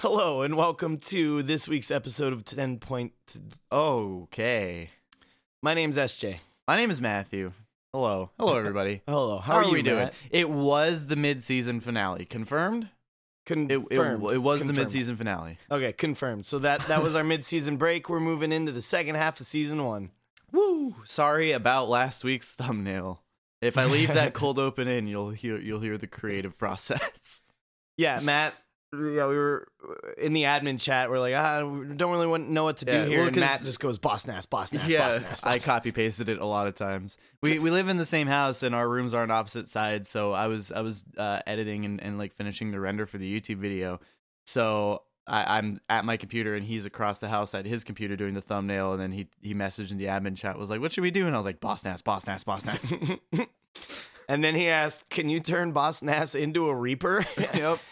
Hello and welcome to this week's episode of 10 Point. Okay. My name's SJ. My name is Matthew. Hello. Hello, everybody. Hello. How, How, are, you we doing? Matt? It was the mid-season finale. Confirmed? It, it, Confirmed. it was the Confirmed. mid-season finale. Okay, confirmed. So that that was our mid-season break. We're moving into the second half of season one. Woo! Sorry about last week's thumbnail. If I leave that cold open in, you'll hear you'll hear the creative process. Yeah, Matt. Yeah, we were in the admin chat. We're like, ah, we don't really want, know what to Yeah, do here. well, and Matt just goes, boss nass, boss nass, yeah, boss nass. I copy pasted it a lot of times. We we live in the same house and our rooms are on opposite sides. So I was I was uh, editing and, and like finishing the render for the YouTube video. So I, I'm at my computer and he's across the house at his computer doing the thumbnail. And then he he messaged in the admin chat was like, "What should we do?" And I was like, "Boss Nass, Boss Nass, Boss Nass." and then he asked, "Can you turn Boss Nass into a Reaper?" yep.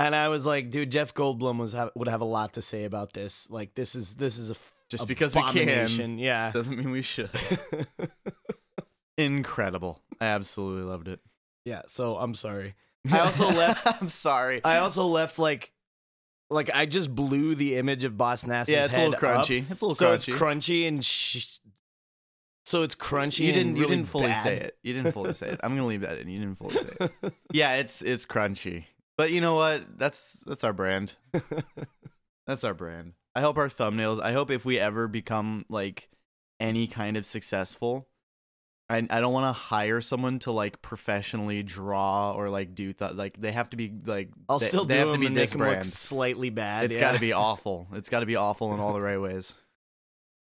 and I was like, "Dude, Jeff Goldblum was have, would have a lot to say about this. Like, this is this is a f- Just because we can. Yeah, doesn't mean we should. Incredible. I absolutely loved it. yeah. So I'm sorry. I also left. I'm sorry. I also left like, like I just blew the image of Boss Nass's yeah, it's a little head up. crunchy. It's a little So crunchy. it's crunchy and sh- so it's crunchy. You didn't. You really didn't fully bad. say it. You didn't fully say it. I'm gonna leave that in. You didn't fully say it. Yeah, it's it's crunchy. But you know what? That's that's our brand. That's our brand. I hope our thumbnails. I hope if we ever become like any kind of successful, I I don't want to hire someone to like professionally draw or like do that. Like they have to be like. I'll they, still they do have to be and this make them look brand. slightly bad. It's yeah. got to be awful. It's got to be awful in all the right ways.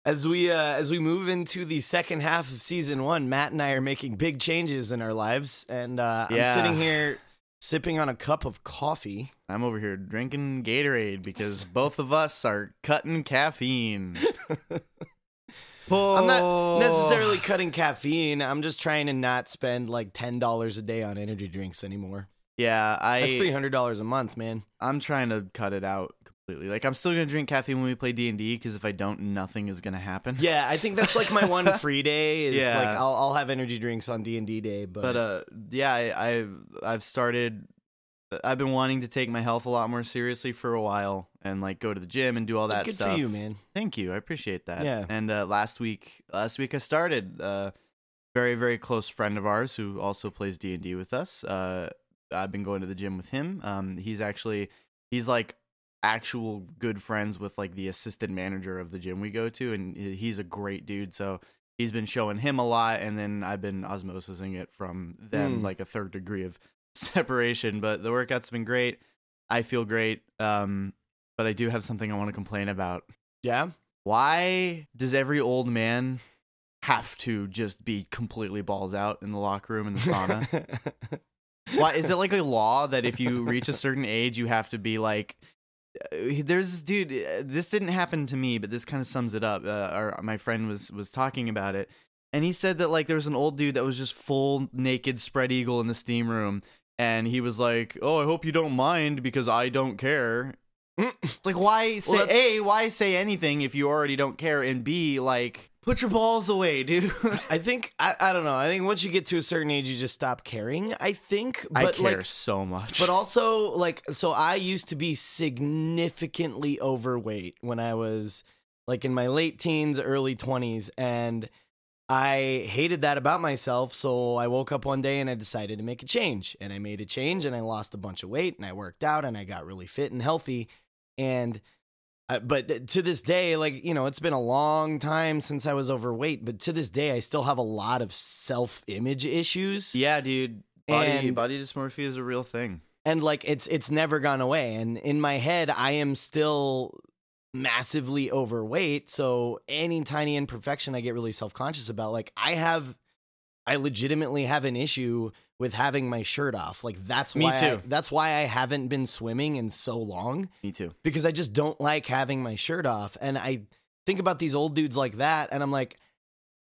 As we uh, as we move into the second half of season one, Matt and I are making big changes in our lives, and uh, I'm sitting here sipping on a cup of coffee. I'm over here drinking Gatorade because both of us are cutting caffeine. I'm not necessarily cutting caffeine. I'm just trying to not spend like ten dollars a day on energy drinks anymore. Yeah, I That's three hundred dollars a month, man. I'm trying to cut it out completely. Like I'm still gonna drink caffeine when we play D and D because if I don't, nothing is gonna happen. Yeah, I think that's like my one free day. Is Yeah. like I'll I'll have energy drinks on D and D day, but, But uh, yeah, I, I I've started. I've been wanting to take my health a lot more seriously for a while and like go to the gym and do all that good stuff. for you, man. Thank you. I appreciate that. Yeah. And uh, last week, last week I started. Uh, very very close friend of ours who also plays D and D with us. Uh, I've been going to the gym with him. Um, he's actually he's like actual good friends with like the assistant manager of the gym we go to, and he's a great dude. So he's been showing him a lot, and then I've been osmosising it from them Hmm. like a third degree of separation. But the workout's been great. I feel great. Um, but I do have something I want to complain about Yeah, why does every old man have to just be completely balls out in the locker room in the sauna? why is it like a law that if you reach a certain age you have to be like there's this dude uh, this didn't happen to me but this kind of sums it up uh, our, my friend was was talking about it. And he said that like there was an old dude that was just full naked spread eagle in the steam room. And he was like oh i hope you don't mind because i don't care. It's like why say that's- a why say anything if you already don't care? And b like put your balls away dude I think I, I don't know. I think once you get to a certain age, you just stop caring. I think, but i care like, so much but also like, so I used to be significantly overweight when I was like in my late teens, early twenties, and I hated that about myself. So I woke up one day and I decided to make a change, and I made a change, and I lost a bunch of weight, and I worked out, and I got really fit and healthy, and. Uh, but to this day, like, you know, it's been a long time since I was overweight, but to this day, I still have a lot of self image issues. Yeah, dude. Body And- body dysmorphia is a real thing. And like, it's, it's never gone away. And in my head, I am still massively overweight. So any tiny imperfection I get really self conscious about, like, I have, I legitimately have an issue with having my shirt off. Like, that's Me why, I- too. that's why I haven't been swimming in so long. Me too. because I just don't like having my shirt off. And I think about these old dudes like that, and I'm like,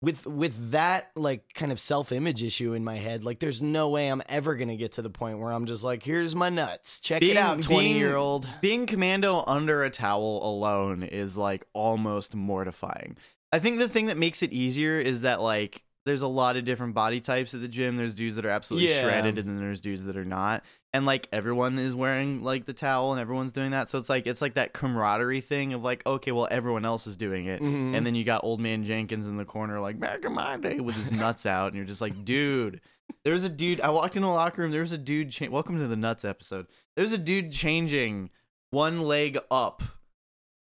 with with that like kind of self image issue in my head, like there's no way I'm ever gonna get to the point where I'm just like, here's my nuts, check it out, twenty being- year old. Being commando under a towel alone is like almost mortifying. I think the thing that makes it easier is that like there's a lot of different body types at the gym. There's dudes that are absolutely Yeah. shredded, and then there's dudes that are not. And like everyone is wearing like the towel, and everyone's doing that. So it's like it's like that camaraderie thing of like, okay, well everyone else is doing it, Mhm. and then you got old man Jenkins in the corner like back in my day with his nuts out, and you're just like, dude. There was a dude. I walked in the locker room. There was a dude. Cha- Welcome to the nuts episode. There's a dude changing one leg up,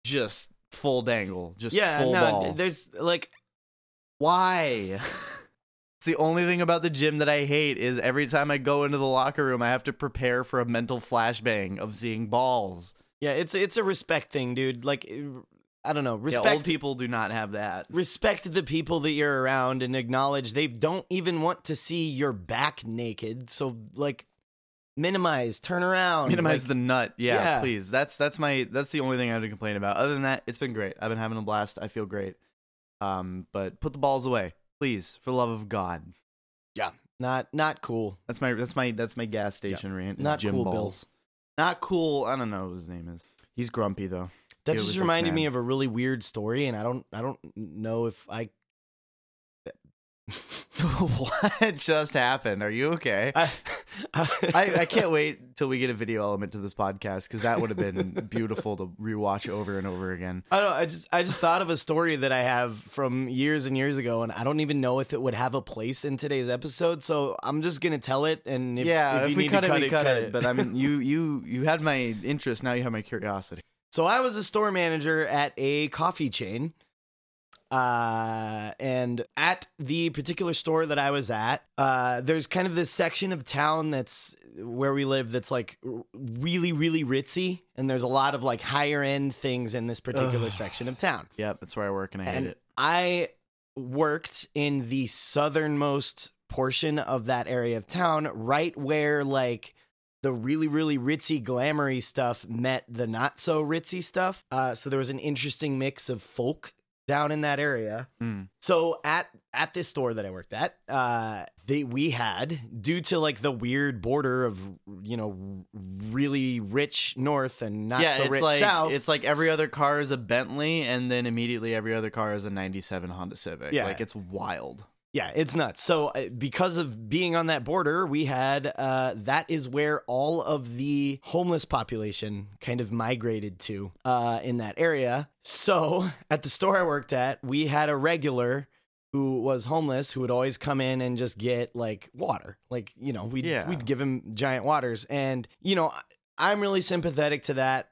just full dangle, just yeah, full no, ball. there's like Why? it's the only thing about the gym that I hate is every time I go into the locker room, I have to prepare for a mental flashbang of seeing balls. yeah, it's it's a respect thing, dude. Like eh, I don't know, Yeah, respect old people do not have that. respect the people that you're around and acknowledge they don't even want to see your back naked. So like minimize, turn around, Minimize like, the nut. Yeah, Yeah. please. That's that's my that's the only thing I have to complain about. Other than that, it's been great. I've been having a blast. I feel great. Um, but put the balls away, please, for the love of God. Yeah, not not cool. That's my that's my that's my gas station rant. Not gym cool, Bill. balls. Not cool. I don't know what his name is. He's grumpy though. That just reminded me of a really weird story, and I don't I don't know if I. what just happened? Are you okay? I, I, I can't wait till we get a video element to this podcast because that would have been beautiful to rewatch over and over again. I don't. I just I just thought of a story that I have from years and years ago, and I don't even know if it would have a place in today's episode. So I'm just gonna tell it. And if, yeah, if, if, you we need cut, to it, cut we it, cut, cut it. But I mean, you you you had my interest. Now you have my curiosity. So I was a store manager at a coffee chain. Uh, and at the particular store that I was at, uh, there's kind of this section of town that's where we live that's like really, really ritzy. And there's a lot of like higher end things in this particular Ugh. section of town. Yep, that's where I work and I hate it. I worked in the southernmost portion of that area of town, right where like the really, really ritzy, glamoury stuff met the not so ritzy stuff. Uh, so there was an interesting mix of folk down in that area. Mm. So at at this store that I worked at, uh, they we had due to like the weird border of you know really rich north and not yeah, so rich like south. it's like every other car is a Bentley, and then immediately every other car is a '97 Honda Civic. Yeah. like it's wild. Yeah, it's nuts. So uh, because of being on that border, we had uh, that is where all of the homeless population kind of migrated to uh, in that area. So at the store I worked at, we had a regular who was homeless who would always come in and just get like water. Like, you know, we'd, Yeah. we'd give him giant waters. And, you know, I'm really sympathetic to that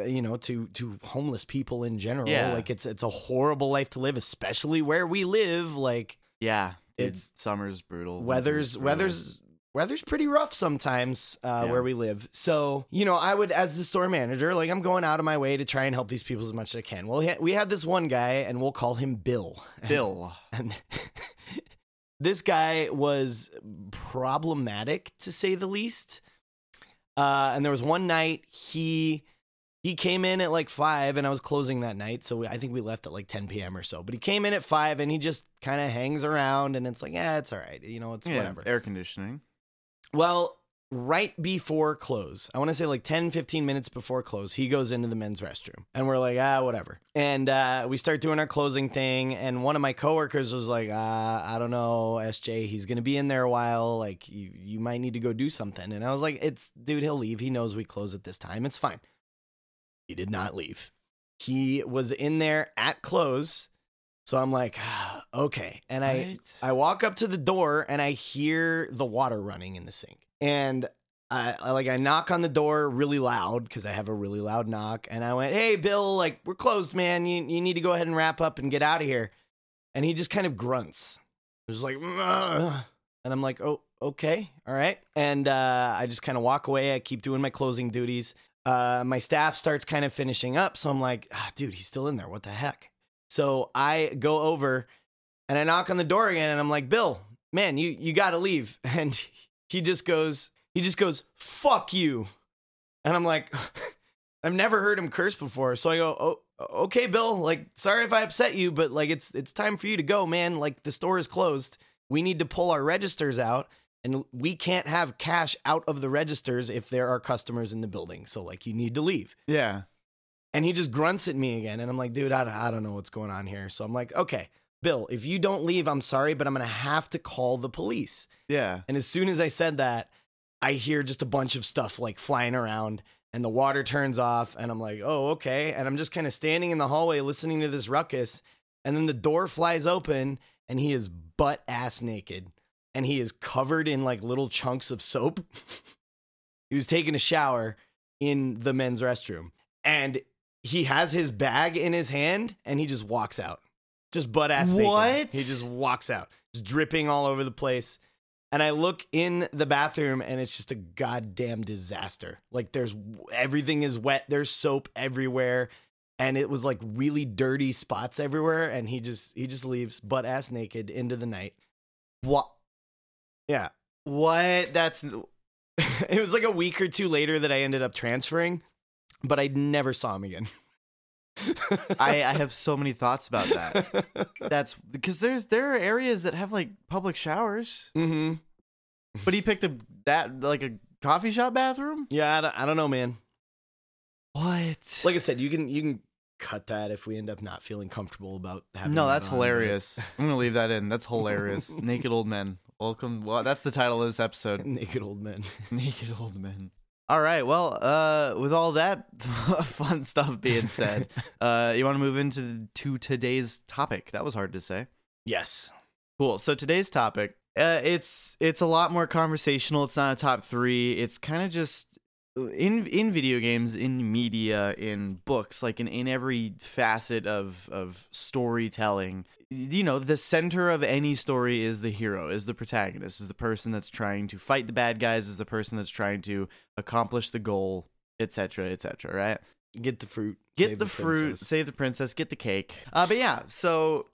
uh, you know to to homeless people in general Yeah. like it's it's a horrible life to live especially where we live like Yeah, dude, It's- summer's brutal. weather's weather's weather's pretty rough sometimes uh, Yeah. where we live. So you know, I would as the store manager, like I'm going out of my way to try and help these people as much as I can. Well, we had this one guy, and we'll call him Bill. Bill. And this guy was problematic to say the least. Uh, and there was one night he he came in at like five, and I was closing that night, so we, I think we left at like 10 p.m. or so. But he came in at five, and he just kind of hangs around, and it's like, yeah, it's all right, you know, it's Yeah, whatever. air conditioning. Well, right before close, I want to say like 10, 15 minutes before close, he goes into the men's restroom. And we're like, ah, whatever. And uh, we start doing our closing thing. And one of my coworkers was like, uh, I don't know, SJ, he's going to be in there a while. Like, you, you might need to go do something. And I was like, it's, dude, he'll leave. He knows we close at this time. It's fine. He did not leave. He was in there at close. So I'm like, okay. And I, Right? I walk up to the door and I hear the water running in the sink. And I, I like I knock on the door really loud because I have a really loud knock. And I went, "Hey, Bill, like we're closed, man. You you need to go ahead and wrap up and get out of here." And he just kind of grunts. It was like, "Ugh." and I'm like, "Oh, okay, all right." And uh, I just kind of walk away. I keep doing my closing duties. Uh, my staff starts kind of finishing up, so I'm like, ah, "Dude, he's still in there. What the heck?" So I go over and I knock on the door again and I'm like, Bill, man, you you gotta leave. And he just goes, he just goes, fuck you. And I'm like, I've never heard him curse before. So I go, Oh, okay, Bill, like, sorry if I upset you, but like it's it's time for you to go, man. Like the store is closed. We need to pull our registers out. And we can't have cash out of the registers if there are customers in the building. So, like, you need to leave. Yeah. And he just grunts at me again. And I'm like, dude, I, I don't know what's going on here. So I'm like, okay, Bill, if you don't leave, I'm sorry, but I'm going to have to call the police. Yeah. And as soon as I said that, I hear just a bunch of stuff like flying around and the water turns off. And I'm like, oh, okay. And I'm just kind of standing in the hallway listening to this ruckus. And then the door flies open and he is butt ass naked and he is covered in like little chunks of soap. he was taking a shower in the men's restroom and he has his bag in his hand and he just walks out. Just butt ass naked. What? He just walks out, just dripping all over the place. And I look in the bathroom and it's just a goddamn disaster. Like there's everything is wet, there's soap everywhere. And it was like really dirty spots everywhere. And he just he just leaves butt ass naked into the night. What? Yeah. What? That's it was like a week or two later that I ended up transferring, but I never saw him again. I, I have so many thoughts about that. That's because there's there are areas that have like public showers, hmm but he picked a that like a coffee shop bathroom. Yeah, I don't, I don't know, man. What? Like I said, you can you can cut that if we end up not feeling comfortable about having. no, that that's on, but- hilarious. I'm gonna leave that in. That's hilarious. Naked old men. Welcome. Well, that's the title of this episode. Naked old men. Naked old men. All right. Well, uh, with all that fun stuff being said, uh, you want to move into to today's topic? That was hard to say. Yes. Cool. So today's topic, uh, it's it's a lot more conversational. It's not a top three. It's kind of just in in video games, in media, in books, like in, in every facet of of storytelling. You know, the center of any story is the hero, is the protagonist, is the person that's trying to fight the bad guys, is the person that's trying to accomplish the goal, etc., etc. Right? Get the fruit. get save the, fruit, princess. save the princess, get the cake. Uh, but yeah, so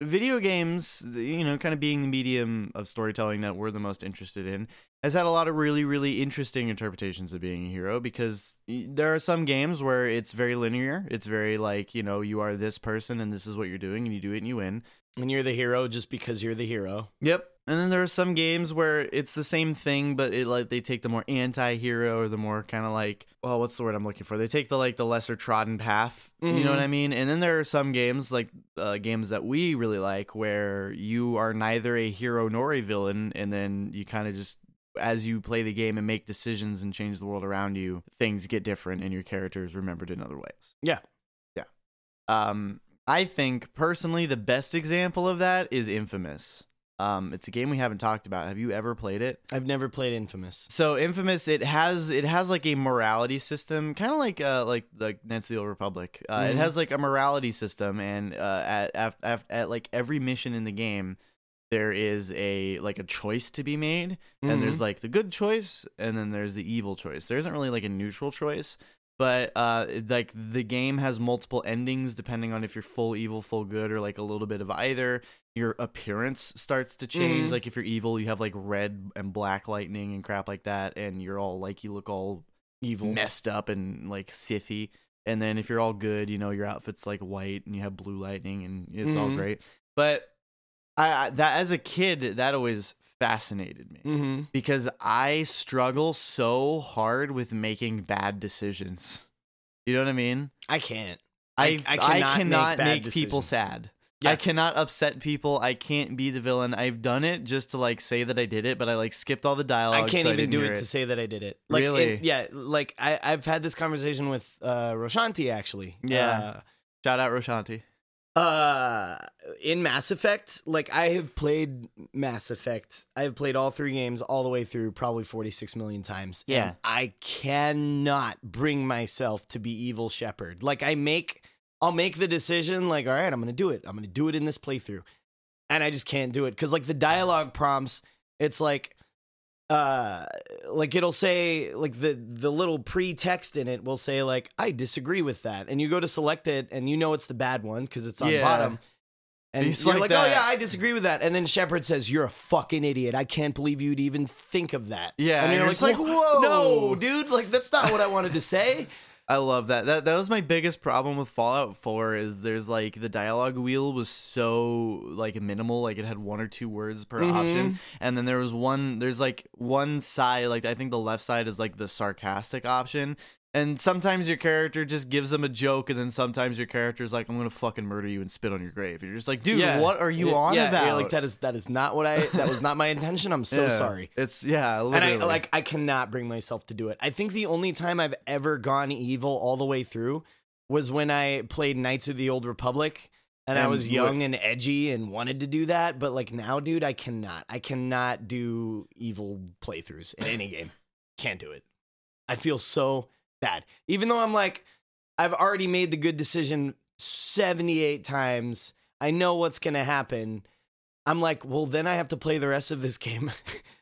video games, you know, kind of being the medium of storytelling that we're the most interested in, has had a lot of really, really interesting interpretations of being a hero because there are some games where it's very linear. It's very like, you know, you are this person and this is what you're doing and you do it and you win. And you're the hero just because you're the hero. Yep. And then there are some games where it's the same thing, but it like they take the more anti-hero or the more kind of like, well, what's the word I'm looking for? They take the like the lesser trodden path. You know what Mhm. I mean? And then there are some games like uh, games that we really like where you are neither a hero nor a villain, and then you kind of just as you play the game and make decisions and change the world around you, things get different and your character is remembered in other ways. Yeah. Yeah. Um, I think personally the best example of that is Infamous. Um, it's a game we haven't talked about. Have you ever played it? I've never played Infamous. So Infamous, it has it has like a morality system, kind of like uh like like Knights of the Old Republic. Uh, It Mhm. has like a morality system, and uh, at, at at at like every mission in the game, there is a like a choice to be made, and there's like the good choice, and then there's the evil choice. There isn't really like a neutral choice. But uh, like the game has multiple endings depending on if you're full evil, full good, or like a little bit of either. Your appearance starts to change. Mhm. Like if you're evil, you have like red and black lightning and crap like that, and you're all like you look all evil. messed up and like Sithy. And then if you're all good, you know your outfit's like white and you have blue lightning and it's all Mhm. great. But I, I that as a kid, that always fascinated me Mm-hmm. because I struggle so hard with making bad decisions. You know what I mean? I can't. I I I cannot make cannot bad make, people sad. Yeah. I cannot upset people. I can't be the villain. I've done it just to like say that I did it, but I like skipped all the dialogue. I can't so even do it, it to say that I did it. Like, Really? in- yeah. Like I, I've had this conversation with uh, Roshanti actually. Yeah. Shout out Roshanti. Uh, in Mass Effect, like I have played Mass Effect. I have played all three games all the way through, probably forty six million times. and Yeah. I cannot bring myself to be evil Shepard. Like I make, I'll make the decision. Like, all right, I'm gonna do it. I'm gonna do it in this playthrough, and I just can't do it because like the dialogue prompts, it's like uh like it'll say like the the little pre-text in it will say like i disagree with that. And you go to select it and you know it's the bad one because it's on Yeah. bottom. And It's you're like like, oh yeah i disagree with that. And then shepard says you're a fucking idiot. I can't believe you'd even think of that. Yeah, and and you're, you're like, like, whoa. no. dude. Like that's not what i wanted to say I love that. That that was my biggest problem with Fallout 4 is there's like the dialogue wheel was so like minimal, like it had one or two words per Mhm. option. And then there was one there's like one side, like I think the left side is like the sarcastic option. And sometimes your character just gives them a joke, and then sometimes your character's like, "I'm gonna fucking murder you and spit on your grave." You're just like, "Dude, Yeah. what are you Yeah, on yeah, about?" You're like that is that is not what I that was not my intention. I'm so Yeah. sorry. It's yeah, And. I like I cannot bring myself to do it. I think the only time I've ever gone evil all the way through was when I played Knights of the Old Republic and, I was young and edgy and wanted to do that, but like now dude, I cannot. I cannot do evil playthroughs in any game. Can't do it. I feel so bad. Even though I'm like I've already made the good decision 78 times. I know what's going to happen. I'm like, well, then I have to play the rest of this game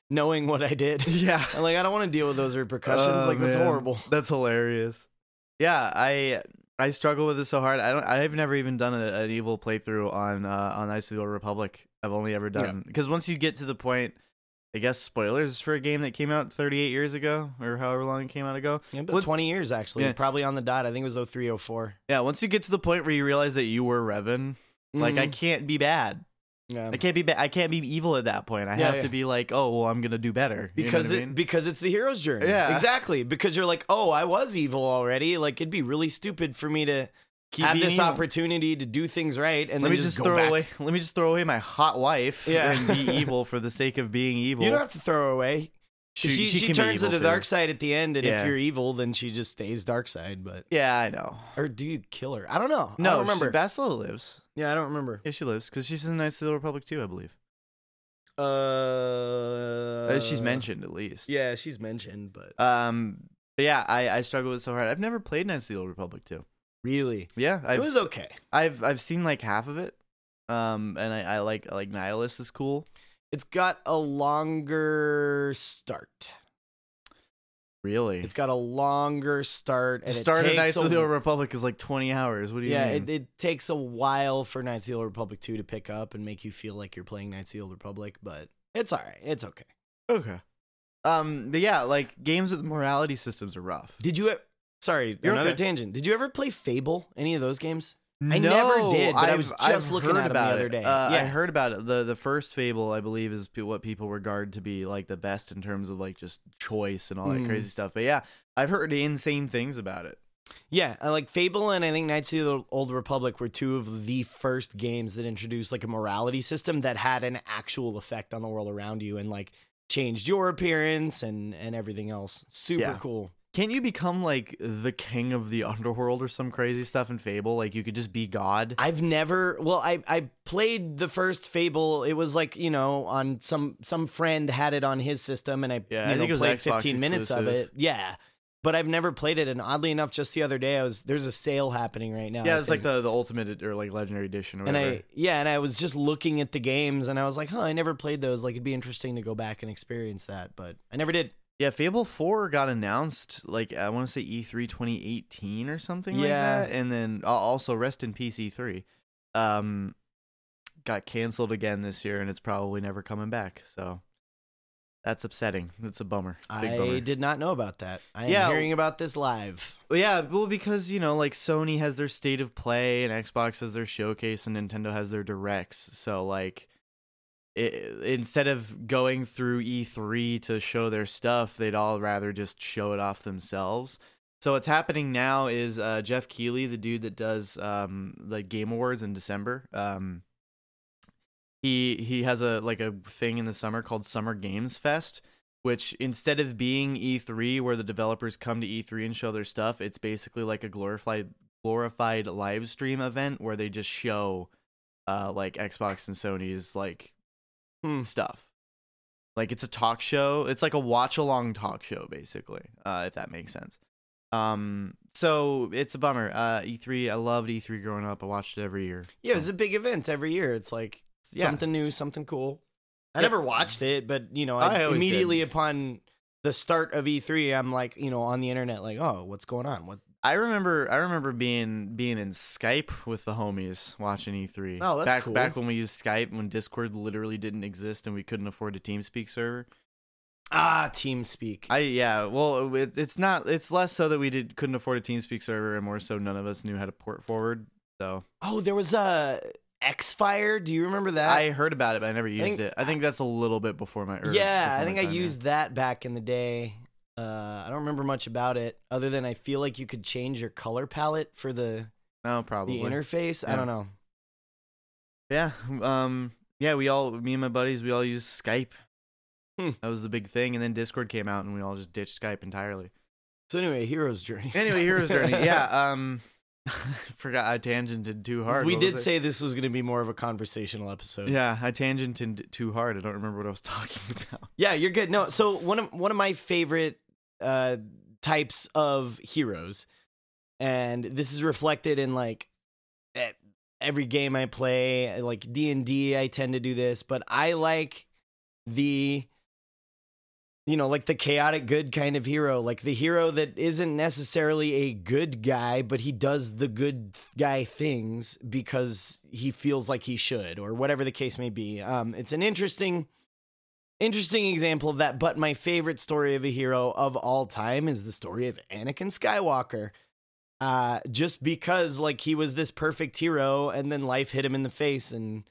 knowing what I did. yeah. I'm like, I don't want to deal with those repercussions. Oh, like, that's man. horrible. That's hilarious. Yeah, I I struggle with it so hard. I don't. I've never even done a, an evil playthrough on uh, on Knights of the Old Republic. I've only ever done because once you get to the point, I guess spoilers for a game that came out 38 years ago or however long it came out ago. Yeah, What- 20 years, actually. Yeah. Probably on the dot. I think it was 03, 04. Yeah, once you get to the point where you realize that you were Revan, like I Mhm. can't be bad. Yeah. I can't be ba- I can't be evil at that point. I Yeah, have yeah. to be like, oh well, I'm gonna do better You because what I it mean? because it's the hero's journey. Yeah. exactly. Because you're like, oh, I was evil already. Like it'd be really stupid for me to Keep have this evil. opportunity to do things right and Let then me just, just, go throw back. away. Let me just throw away my hot wife Yeah. and be evil for the sake of being evil. You don't have to throw away. She she, can be turns to the too. dark side at the end, and Yeah. if you're evil, then she just stays dark side. But Yeah, I know. or do you kill her? I don't know. I No, don't remember. She, Bastila lives. yeah, I don't remember. Yeah, she lives because she's in the Knights of the Republic too, I believe. Uh, Uh, she's mentioned at least. Yeah, she's mentioned, but Um. But yeah, I, I struggle with so hard. I've never played Knights of the Old Republic 2. Really, Yeah, I've it was okay. I've I've seen like half of it. Um, and I, I like like Nihilus is cool. It's got a longer start. Really, It's got a longer start. And start it of Knights of the Old Republic is like twenty hours. What do you Yeah, mean? it, it takes a while for Knights of the Old Republic 2 to pick up and make you feel like you're playing Knights of the Old Republic, but it's all right. It's okay. okay. Um, but yeah, like games with morality systems are rough. Did you? Sorry, You're another okay. tangent. Did you ever play Fable? Any of those games? I never did, but I was I've- just I've looking at 'em the about other day. Uh, I heard about it. the The first Fable, I believe, is what people regard to be like the best in terms of like just choice and all that Mm. crazy stuff. But yeah, I've heard insane things about it. Yeah, I like Fable and I think Knights of the Old Republic were two of the first games that introduced like a morality system that had an actual effect on the world around you and like changed your appearance and and everything else. Super Yeah. cool. Can't you become like the king of the underworld or some crazy stuff in Fable? Like you could just be God. I've never well I I played the first Fable. It was like, you know, on some some friend had it on his system and I Yeah, you I know, think it was played Xbox 15 minutes of it. Yeah. But I've never played it and oddly enough just the other day I was there's a sale happening right now. yeah, I it's like think. the the ultimate or like legendary edition or and whatever. I yeah, and I was just looking at the games and I was like, "Huh, I never played those. Like it'd be interesting to go back and experience that." But I never did. Yeah, Fable 4 got announced like I want to say E E3 2018 or something like Yeah. that and then uh, also rest in peace E3. Um got canceled again this year and it's probably never coming back. So that's upsetting. That's a bummer. Big I bummer. did not know about that. I am hearing about this live. Yeah, well because, you know, like Sony has their state of play and Xbox has their showcase and Nintendo has their directs. So like i instead of going through E3 to show their stuff, they'd all rather just show it off themselves. So what's happening now is uh, Geoff Keighley, the dude that does um, the Game Awards in December, um, he he has a like a thing in the summer called Summer Games Fest, which instead of being E3 where the developers come to E3 and show their stuff, it's basically like a glorified glorified live stream event where they just show uh like Xbox and Sony's like Hmm. stuff. Like it's a talk show. It's like a watch along talk show basically, uh if that makes sense. Um so it's a bummer. Uh E3 I loved E3 growing up. I watched it every year. Yeah, it was a big event every year. It's like Yeah. something new, something cool. I Yeah. never watched it, but you know, I I, immediately upon the start of E3, I'm like, you know, on the internet, like, oh, what's going on? What? I remember I remember being being in Skype with the homies watching E3. Oh, that's back cool. back when we used Skype when Discord literally didn't exist and we couldn't afford a TeamSpeak server. Ah, TeamSpeak. I yeah, well it, it's not it's less so that we did couldn't afford a TeamSpeak server and more so none of us knew how to port forward. So oh, there was a Xfire. Do you remember that? I heard about it but I never used think- it. I think that's a little bit before my or yeah, before I think I time, yeah. used that back in the day. Uh, I don't remember much about it other than I feel like you could change your color palette for the No, probably. the interface. I don't know. Yeah. Um. Yeah. We all, me and my buddies, we all use Skype. Hmm. That was the big thing, and then Discord came out, and we all just ditched Skype entirely. So anyway, Hero's Journey. Anyway, Hero's Journey. Yeah. Um. forgot I tangented too hard. we What did say this was going to be more of a conversational episode. Yeah, I tangented too hard. I don't remember what I was talking about. Yeah, you're good. No, so one of one of my favorite uh types of heroes and this is reflected in like every game I play, like D&D I tend to do this, but I like the you know, like the chaotic good kind of hero, like the hero that isn't necessarily a good guy, but he does the good guy things because he feels like he should, or whatever the case may be. Um, it's an interesting, interesting example of that. But my favorite story of a hero of all time is the story of Anakin Skywalker. Uh, just because like he was this perfect hero, and then life hit him in the face, and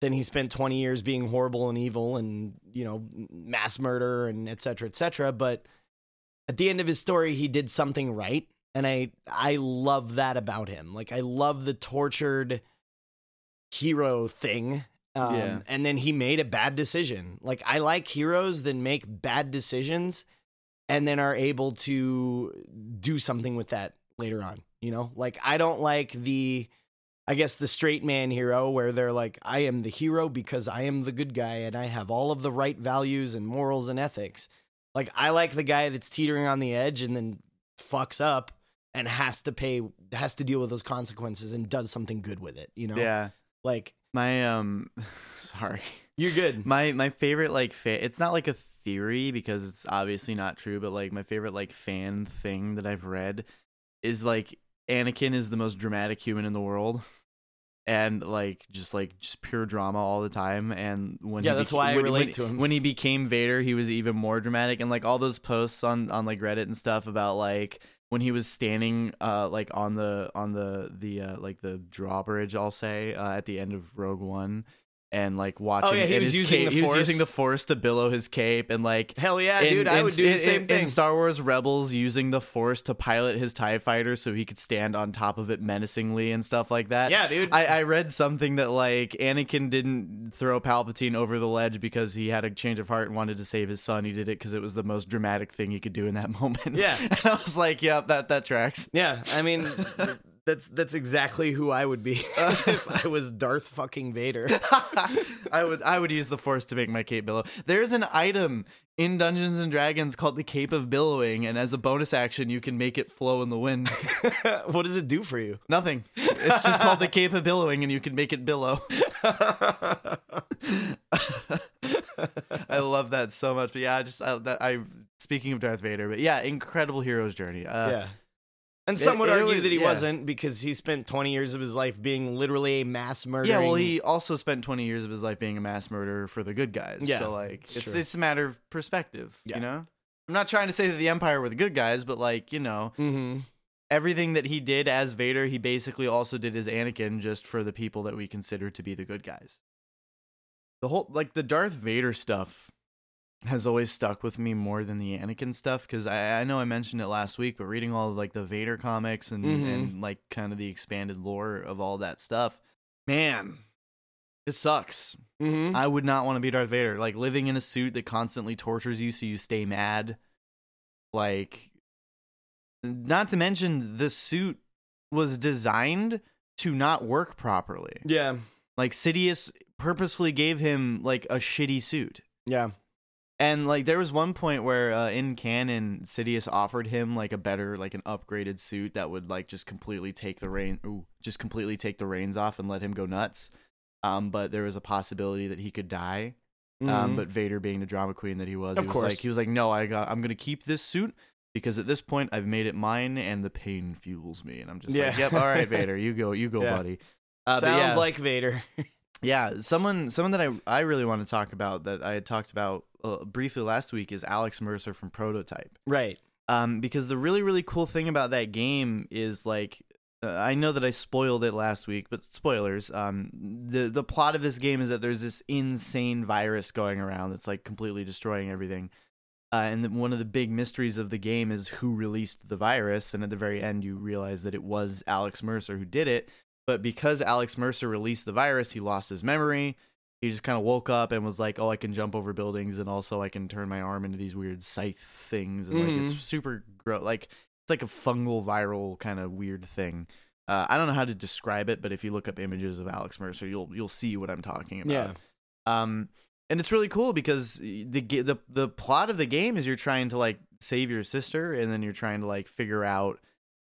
then he spent 20 years being horrible and evil and you know mass murder and et cetera et cetera but at the end of his story he did something right and i i love that about him like i love the tortured hero thing um, Yeah. and then he made a bad decision like i like heroes that make bad decisions and then are able to do something with that later on you know like i don't like the I guess the straight man hero where they're like, I am the hero because I am the good guy and I have all of the right values and morals and ethics. Like I like the guy that's teetering on the edge and then fucks up and has to pay has to deal with those consequences and does something good with it, you know? Yeah. Like My um. Sorry. you're good. My my favorite like fa- it's not like a theory because it's obviously not true, but like my favorite like fan thing that I've read is like Anakin is the most dramatic human in the world. And like just like just pure drama all the time, and when Yeah, he that's beca- why I when- relate when- to him. When he became Vader, he was even more dramatic, and like all those posts on on like Reddit and stuff about like when he was standing uh like on the on the the uh like the drawbridge I'll say uh, at the end of Rogue One and like oh, watching Oh, yeah, he was his using cape, the he was using the Force. force to billow his cape and like Hell yeah, in- dude. I in- would do the same in- thing. in Star Wars Rebels using the force to pilot his TIE fighter so he could stand on top of it menacingly and stuff like that. yeah, dude. I, I read something that like Anakin didn't throw Palpatine over the ledge because he had a change of heart and wanted to save his son. He did it because it was the most dramatic thing he could do in that moment. Yeah. and I was like, "Yep, that that tracks." yeah, I mean that's that's exactly who I would be if I was Darth fucking Vader. I would I would use the force to make my cape billow. There's an item in Dungeons and Dragons called the Cape of Billowing, and as a bonus action, you can make it flow in the wind. what does it do for you? Nothing. It's just called the Cape of Billowing, and you can make it billow. I love that so much. But yeah, I just I, that, I speaking of Darth Vader, but yeah, incredible hero's journey. Uh, yeah. And some would it argue that he yeah. wasn't because he spent 20 years of his life being literally a mass murderer. Yeah, well, he also spent 20 years of his life being a mass murderer for the good guys. Yeah, so like, it's it's it's a matter of perspective. Yeah. You know, I'm not trying to say that the Empire were the good guys, but like, you know, hmm everything that he did as Vader, he basically also did as Anakin, just for the people that we consider to be the good guys. The whole like the Darth Vader stuff has always stuck with me more than the Anakin stuff because I, I know I mentioned it last week, but reading all of like the Vader comics and Mhm. and like kind of the expanded lore of all that stuff, man, it sucks. hmm I would not want to be Darth Vader. Like living in a suit that constantly tortures you so you stay mad. Like not to mention the suit was designed to not work properly. Yeah. Like Sidious purposefully gave him like a shitty suit. Yeah. And like there was one point where uh, in canon Sidious offered him like a better like an upgraded suit that would like just completely take the rein ooh, just completely take the reins off and let him go nuts. Um but there was a possibility that he could die. Um Mhm. but Vader being the drama queen that he was, Of he was course. like he was like no, I got I'm going to keep this suit because at this point I've made it mine and the pain fuels me and I'm just like Yeah. yep, all right Vader, you go, you go Yeah. buddy. Uh, Sounds yeah. like Vader. Yeah, someone someone that I I really want to talk about that I had talked about uh, briefly last week is Alex Mercer from Prototype. right. Um, because the really really cool thing about that game is like uh, I know that I spoiled it last week, but spoilers. Um, the the plot of this game is that there's this insane virus going around that's like completely destroying everything. Uh, and the, one of the big mysteries of the game is who released the virus. And at the very end, you realize that it was Alex Mercer who did it. But because Alex Mercer released the virus, he lost his memory. He just kind of woke up and was like, "Oh, I can jump over buildings, and also I can turn my arm into these weird scythe things." And like, Mhm. it's super gross. Like it's like a fungal, viral kind of weird thing. Uh, I don't know how to describe it, but if you look up images of Alex Mercer, you'll you'll see what I'm talking about. Yeah. Um, and it's really cool because the the the plot of the game is you're trying to like save your sister, and then you're trying to like figure out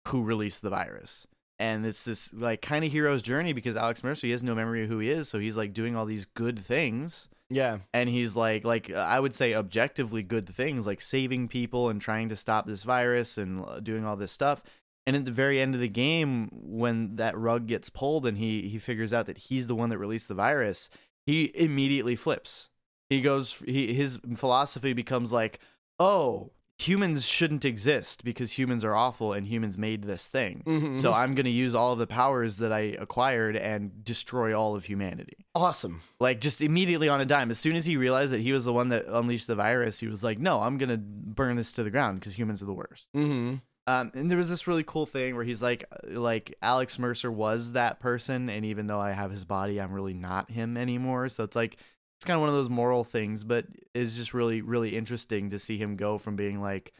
who released the virus. And it's this like kind of hero's journey because Alex Mercer he has no memory of who he is, so he's like doing all these good things, Yeah. and he's like like I would say objectively good things, like saving people and trying to stop this virus and uh, doing all this stuff. And at the very end of the game, when that rug gets pulled and he he figures out that he's the one that released the virus, he immediately flips. He goes he his philosophy becomes like, "Oh, humans shouldn't exist because humans are awful and humans made this thing. Mhm. So I'm going to use all of the powers that I acquired and destroy all of humanity." awesome. Like just immediately on a dime. As soon as he realized that he was the one that unleashed the virus, he was like, "No, I'm going to burn this to the ground because humans are the worst." Mm-hmm. Um, and there was this really cool thing where he's like, like Alex Mercer was that person, and even though I have his body, I'm really not him anymore. So it's like it's kind of one of those moral things, but it's just really, really interesting to see him go from being like,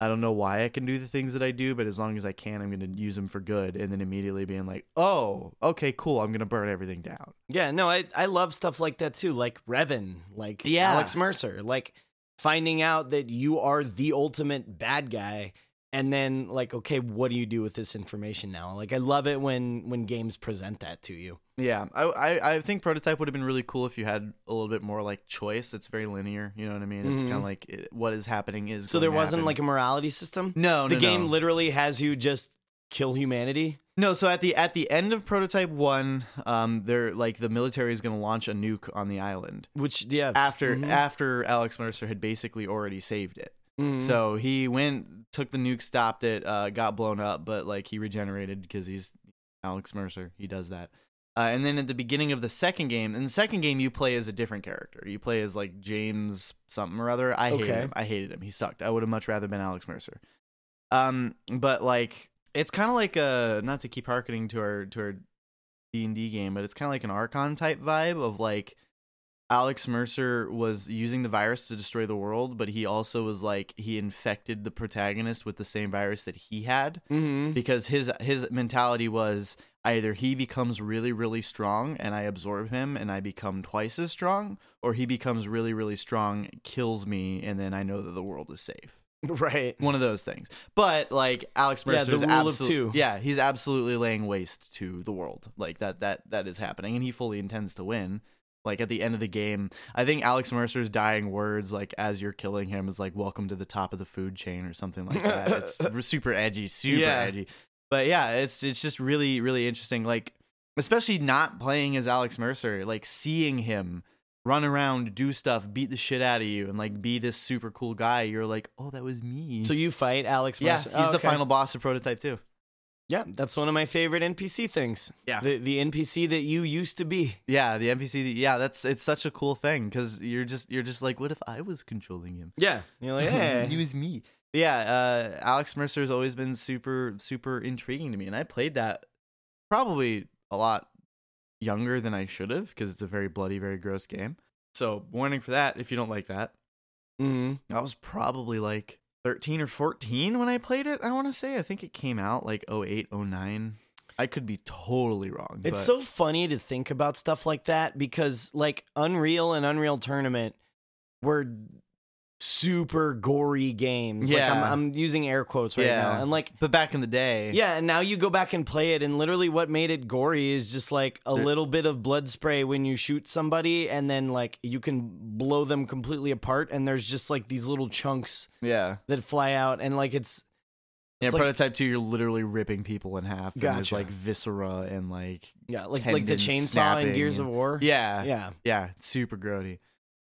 I don't know why I can do the things that I do, but as long as I can, I'm going to use them for good, and then immediately being like, oh, okay, cool, I'm going to burn everything down. Yeah, no, I I love stuff like that too, like Revan, like Yeah. Alex Mercer, like finding out that you are the ultimate bad guy and then like okay, what do you do with this information now? Like I love it when when games present that to you. Yeah, I, I I think prototype would have been really cool if you had a little bit more like choice. It's very linear, you know what I mean? It's Mhm. kind of like it, what is happening is. So there wasn't like a morality system? no, the no, game no. literally has you just kill humanity? No, so at the at the end of prototype one, um, they're like the military is going to launch a nuke on the island Which yeah, after mhm, after Alex Mercer had basically already saved it. mhm. So he went, took the nuke, stopped it, uh, got blown up, but like he regenerated because he's Alex Mercer. He does that. Uh, and then at the beginning of the second game, in the second game, you play as a different character. You play as like James something or other. I hated Okay. him. I hated him. He sucked. I would have much rather been Alex Mercer. Um, but like it's kind of like a not to keep harkening to our to our D and D game, but it's kind of like an Archon type vibe of like Alex Mercer was using the virus to destroy the world, but he also was like he infected the protagonist with the same virus that he had Mhm. because his his mentality was either he becomes really really strong and I absorb him and I become twice as strong or he becomes really really strong, kills me and then I know that the world is safe. right. One of those things. But like Alex Mercer, Yeah, the is rule of two. Yeah, he's absolutely laying waste to the world. Like that that that is happening and he fully intends to win. Like at the end of the game, I think Alex Mercer's dying words, like as you're killing him, is like "Welcome to the top of the food chain" or something like that. it's super edgy, super Yeah. edgy. But yeah, it's it's just really really interesting. Like especially not playing as Alex Mercer, like seeing him run around, do stuff, beat the shit out of you, and like be this super cool guy. You're like, oh, that was me. So you fight Alex yeah, Mercer. he's Oh, the final boss of Prototype too. Yeah, that's one of my favorite NPC things. Yeah. The the NPC that you used to be. Yeah, the NPC. That, Yeah, that's it's such a cool thing because you're just you're just like, what if I was controlling him? Yeah. You're like, hey. he was me. Yeah, uh, Alex Mercer has always been super super intriguing to me, and I played that probably a lot younger than I should have because it's a very bloody, very gross game. So warning for that if you don't like that. Mm-hmm. I was probably like 13 or 14 when I played it. I want to say I think it came out like 08, 09. I could be totally wrong. It's but- so funny to think about stuff like that because like Unreal and Unreal Tournament were super gory games. Like I'm, Yeah. I'm using air quotes right now. And like but back in the day, yeah, and now you go back and play it and literally what made it gory is just like a little bit of blood spray when you shoot somebody and then like you can blow them completely apart and there's just like these little chunks yeah, that fly out and like it's yeah. It's like- Prototype two, you're literally ripping people in half. And there's Gotcha. like viscera and like yeah, like like the chainsaw in Gears snapping of War. yeah, Yeah. yeah, it's super grody.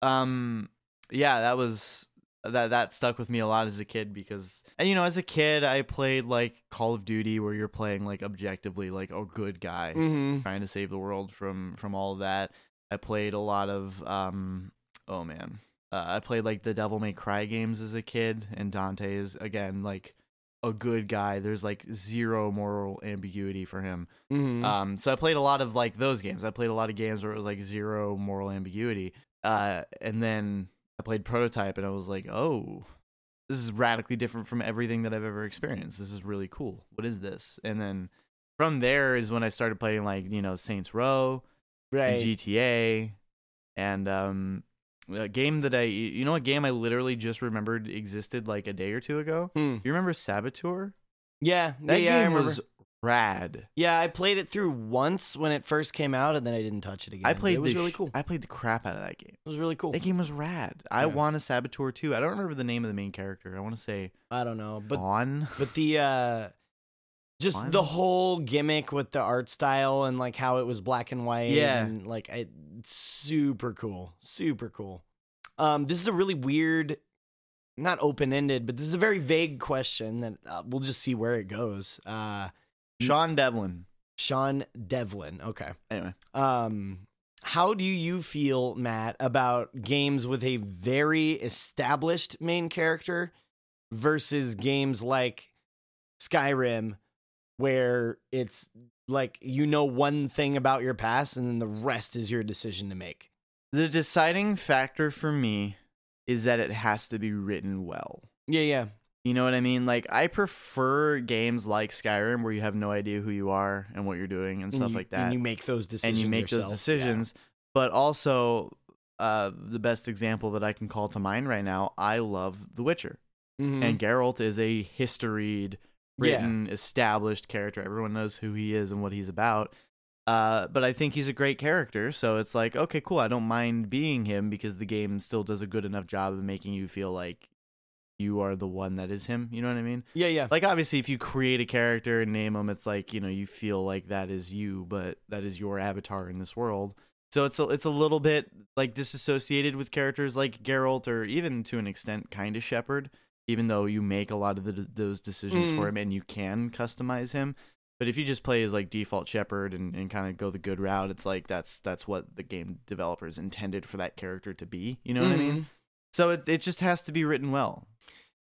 Um, yeah, that was that that stuck with me a lot as a kid because and you know as a kid I played like Call of Duty where you're playing like objectively like a good guy Mhm. trying to save the world from from all of that. I played a lot of um oh man Uh, I played like the Devil May Cry games as a kid, and Dante is again like a good guy. There's like zero moral ambiguity for him. Mhm. Um, so I played a lot of like those games. I played a lot of games where it was like zero moral ambiguity. Uh, and then I played Prototype, and I was like, oh, this is radically different from everything that I've ever experienced. This is really cool. What is this? And then from there is when I started playing like you know Saints Row, and right. GTA, and um, a game that I you know a game I literally just remembered existed like a day or two ago. Hmm. You remember Saboteur? Yeah, That yeah, yeah, I game remember. was rad. Yeah, I played it through once when it first came out, and then I didn't touch it again. I played It was really sh- cool. I played the crap out of that game. It was really cool. That game was rad. I Yeah. want a Saboteur too. I don't remember the name of the main character. I want to say I don't know, but On. but the uh just Fun. the whole gimmick with the art style and like how it was black and white Yeah. and like it, super cool super cool um this is a really weird not open-ended but this is a very vague question that uh, we'll just see where it goes uh Sean Devlin. sean devlin okay. Anyway, um how do you feel matt about games with a very established main character versus games like skyrim where it's like you know one thing about your past and then the rest is your decision to make? The deciding factor for me is that it has to be written well. yeah yeah You know what I mean? Like I prefer games like Skyrim where you have no idea who you are and what you're doing and And stuff you- like that. and you make those decisions and you make yourself. those decisions. But also, uh, the best example that I can call to mind right now, I love The Witcher, yeah. Mhm. and Geralt is a historied, Yeah. written, established character. Everyone knows who he is and what he's about. Uh, but I think he's a great character, so it's like, okay, cool. I don't mind being him because the game still does a good enough job of making you feel like you are the one that is him. You know what I mean? yeah yeah like obviously if you create a character and name them it's like you know you feel like that is you but that is your avatar in this world so it's a, it's a little bit like disassociated with characters like Geralt or even to an extent kind of Shepard even though you make a lot of the, those decisions for Mm. him and you can customize him but if you just play as like default Shepard and, and kind of go the good route it's like that's that's what the game developers intended for that character to be you know what I mean Mhm. so it it just has to be written well.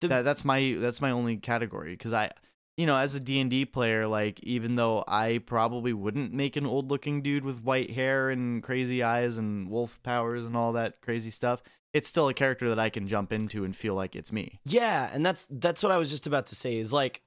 The- that, that's my that's my only category because I, you know, as a D and D player, like even though I probably wouldn't make an old looking dude with white hair and crazy eyes and wolf powers and all that crazy stuff, it's still a character that I can jump into and feel like it's me. Yeah, and that's that's what I was just about to say is like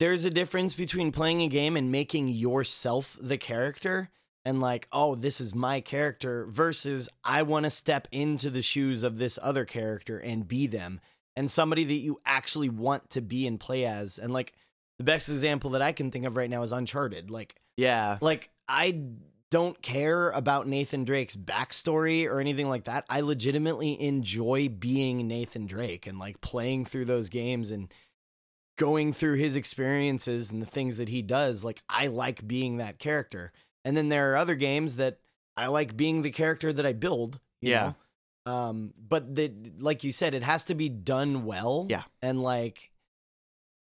there's a difference between playing a game and making yourself the character and like, oh, this is my character versus I want to step into the shoes of this other character and be them and somebody that you actually want to be and play as. And like the best example that I can think of right now is Uncharted. Like Yeah, like I don't care about Nathan Drake's backstory or anything like that. I legitimately enjoy being Nathan Drake and like playing through those games and going through his experiences and the things that he does. Like I like being that character. And then there are other games that I like being the character that I build. you Yeah. know? Um, but the like you said, it has to be done well. Yeah. And like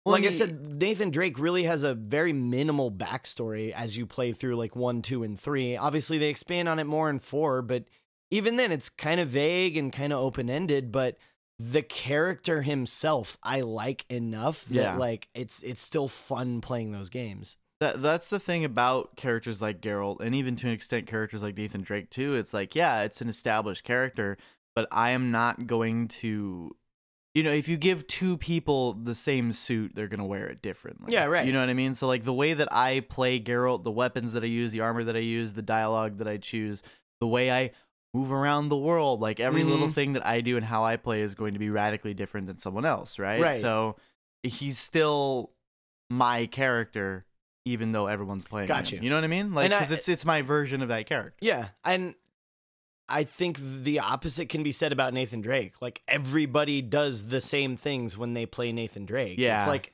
Well, like I said, Nathan Drake really has a very minimal backstory as you play through like one, two, and three. Obviously, they expand on it more in four, but even then, it's kind of vague and kind of open ended. But the character himself, I like enough that Yeah. like it's it's still fun playing those games. That that's the thing about characters like Geralt, and even to an extent characters like Nathan Drake too. It's like, yeah, it's an established character, but I am not going to, you know, if you give two people the same suit, they're gonna wear it differently. Yeah, right. You know what I mean? So like the way that I play Geralt, the weapons that I use, the armor that I use, the dialogue that I choose, the way I move around the world, like every little Mhm. thing that I do and how I play is going to be radically different than someone else, right? Right. So he's still my character even though everyone's playing Got him. you. You know what I mean? Like And I- cuz it's it's my version of that character. Yeah, and I think the opposite can be said about Nathan Drake. Like everybody does the same things when they play Nathan Drake. Yeah. It's like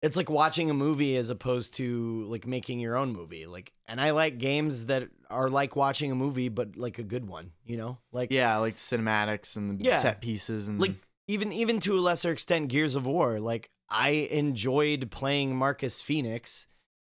it's like watching a movie as opposed to like making your own movie. Like and I like games that are like watching a movie but like a good one, you know? Like Yeah, like cinematics and the Yeah. set pieces and like even even to a lesser extent Gears of War. Like I enjoyed playing Marcus Phoenix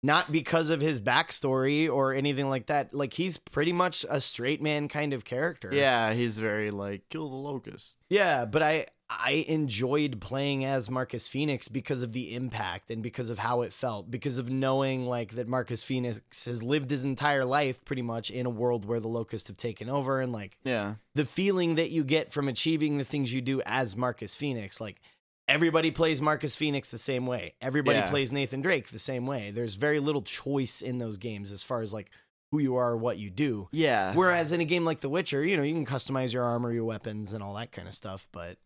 not because of his backstory or anything like that. Like he's pretty much a straight man kind of character. Yeah, he's very like kill the locust. Yeah, but I I enjoyed playing as Marcus Phoenix because of the impact and because of how it felt, because of knowing like that Marcus Phoenix has lived his entire life pretty much in a world where the locusts have taken over and like Yeah. the feeling that you get from achieving the things you do as Marcus Phoenix. Like everybody plays Marcus Phoenix the same way. Everybody Yeah. plays Nathan Drake the same way. There's very little choice in those games as far as like who you are or what you do. Yeah. Whereas in a game like The Witcher, you know, you can customize your armor, your weapons, and all that kind of stuff. But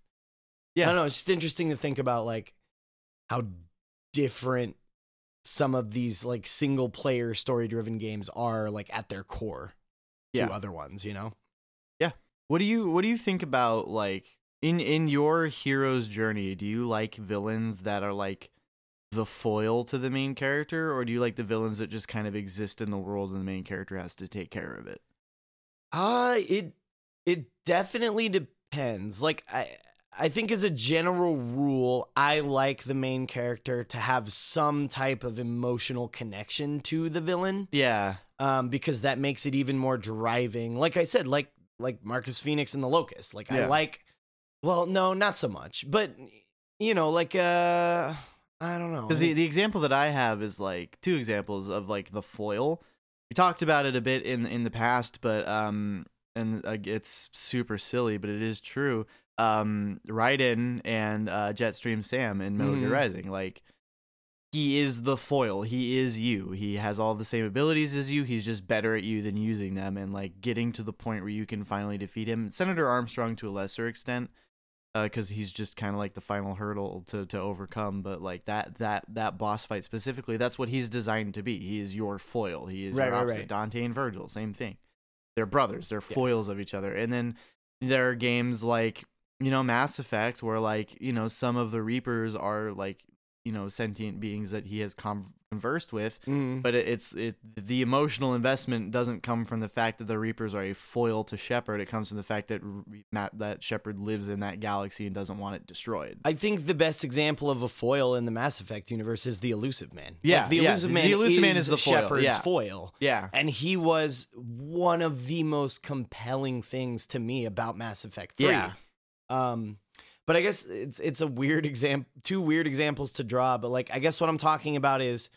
Yeah. I don't know. It's just interesting to think about like how different some of these like single player story driven games are like at their core to Yeah. other ones, you know? Yeah. What do you what do you think about like in in your hero's journey, do you like villains that are like the foil to the main character or do you like the villains that just kind of exist in the world and the main character has to take care of it? Uh it it definitely depends. Like I I think as a general rule, I like the main character to have some type of emotional connection to the villain. Yeah. Um, because that makes it even more driving. Like I said, like like Marcus Phoenix and the Locust. Like I like well, no, not so much. But you know, like uh I don't know. Because the, the example that I have is like two examples of like the foil. We talked about it a bit in in the past, but um, and uh, it's super silly, but it is true. Um, Raiden and uh, Jetstream Sam in Metal Gear Mhm. Rising, like he is the foil. He is you. He has all the same abilities as you. He's just better at you than using them, and like getting to the point where you can finally defeat him. Senator Armstrong to a lesser extent Uh, because he's just kind of like the final hurdle to to overcome. But like that that that boss fight specifically, that's what he's designed to be. He is your foil. He is Right, your right, opposite. right. Dante and Virgil, same thing. They're brothers. They're Yeah. foils of each other. And then there are games like you know Mass Effect, where like you know some of the Reapers are like you know sentient beings that he has com- conversed with Mm. but it, it's it the emotional investment doesn't come from the fact that the Reapers are a foil to Shepard. It comes from the fact that Matt, that Shepard lives in that galaxy and doesn't want it destroyed. I think the best example of a foil in the Mass Effect universe is the Elusive Man. Yeah, Like, the yeah, Elusive the Man. Elusive is Man is the foil, Shepard's yeah. foil, yeah, and he was one of the most compelling things to me about Mass Effect Three. Yeah. Um, but I guess it's it's a weird example, two weird examples to draw. But like, I guess what I'm talking about is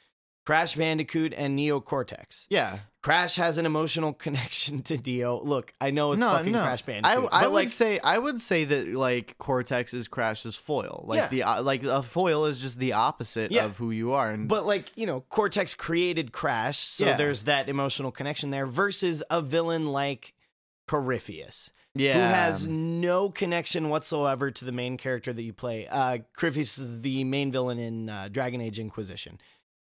Crash Bandicoot and Neo Cortex. yeah. Crash has an emotional connection to Dio. Look, I know it's no, fucking no. Crash Bandicoot. I but would like, say I would say that like Cortex is Crash's foil. Like Yeah. the uh, like a foil is just the opposite Yeah. of who you are. And But like, you know, Cortex created Crash, so Yeah. there's that emotional connection there versus a villain like Corypheus, yeah, who has no connection whatsoever to the main character that you play. Uh Corypheus is the main villain in uh, Dragon Age Inquisition.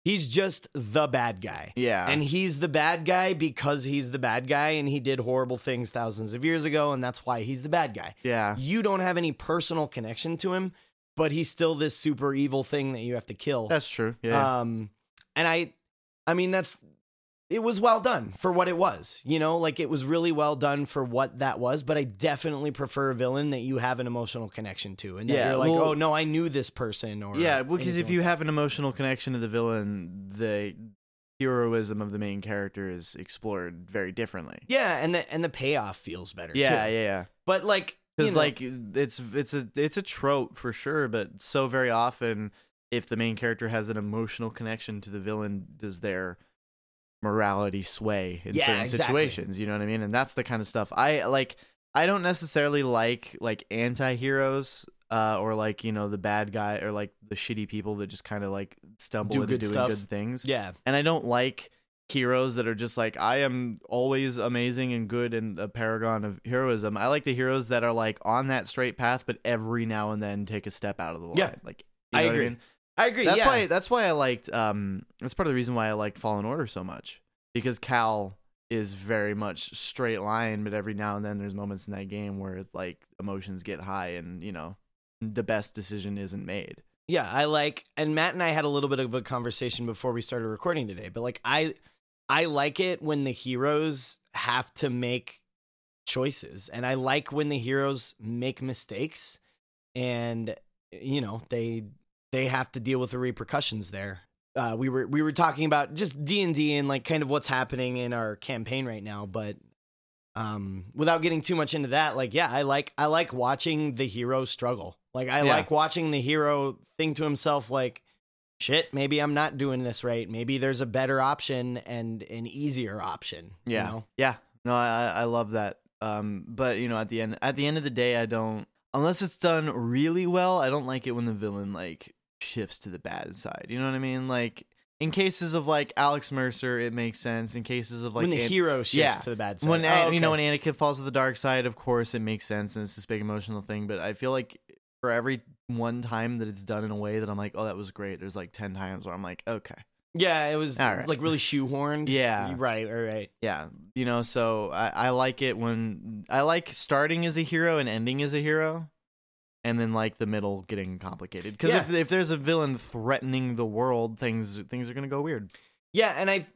He's just the bad guy. yeah, And he's the bad guy because he's the bad guy and he did horrible things thousands of years ago and that's why he's the bad guy. yeah, You don't have any personal connection to him, but he's still this super evil thing that you have to kill. that's true. Yeah, Um, and I, I mean, that's it was well done for what it was. You know, like it was really well done for what that was. But I definitely prefer a villain that you have an emotional connection to, and that Yeah, you're like, well- oh no, I knew this person. Or Yeah, because if anything you like have an emotional connection to the villain, the heroism of the main character is explored very differently. yeah, and the and the payoff feels better. Yeah, too. yeah, yeah. But like, you Because know, like it's it's a it's a trope for sure, but so very often, if the main character has an emotional connection to the villain, does their morality sway in Yeah, certain exactly. situations? You know what I mean? And that's the kind of stuff I like. I don't necessarily like like anti-heroes uh, or like you know the bad guy or like the shitty people that just kind of like stumble Do into doing stuff. good things. yeah, And I don't like heroes that are just like I am always amazing and good and a paragon of heroism. I like the heroes that are like on that straight path, but every now and then take a step out of the line. Yeah. like you I know what agree. mean? I agree. That's yeah. why that's why I liked um that's part of the reason why I liked Fallen Order so much because Cal is very much straight line, but every now and then there's moments in that game where it's like emotions get high and you know the best decision isn't made. Yeah, I like and Matt and I had a little bit of a conversation before we started recording today, but like I I like it when the heroes have to make choices and I like when the heroes make mistakes and you know, they they have to deal with the repercussions there. uh, we were we were talking about just D and D and like kind of what's happening in our campaign right now, but um, without getting too much into that, like yeah, I like I like watching the hero struggle. Like I Yeah. like watching the hero think to himself like, shit, maybe I'm not doing this right. Maybe there's a better option and an easier option. you Yeah. know? Yeah. No, I I love that. Um, but you know, at the end at the end of the day, I don't unless it's done really well. I don't like it when the villain like shifts to the bad side. You know what I mean? Like in cases of like Alex Mercer, it makes sense. In cases of like when the An- hero shifts yeah. to the bad side. when Oh, An- you know when. Anakin falls to the dark side, of course it makes sense and it's this big emotional thing. But I feel like for every one time that it's done in a way that I'm like, oh, that was great. There's like ten times where I'm like, okay, yeah, it was right. like really shoehorned. Yeah. right, right, right. yeah, you know. So I, I like it when I like starting as a hero and ending as a hero, and then like the middle getting complicated. Because Yeah. if if there's a villain threatening the world, things things are gonna go weird. Yeah, and I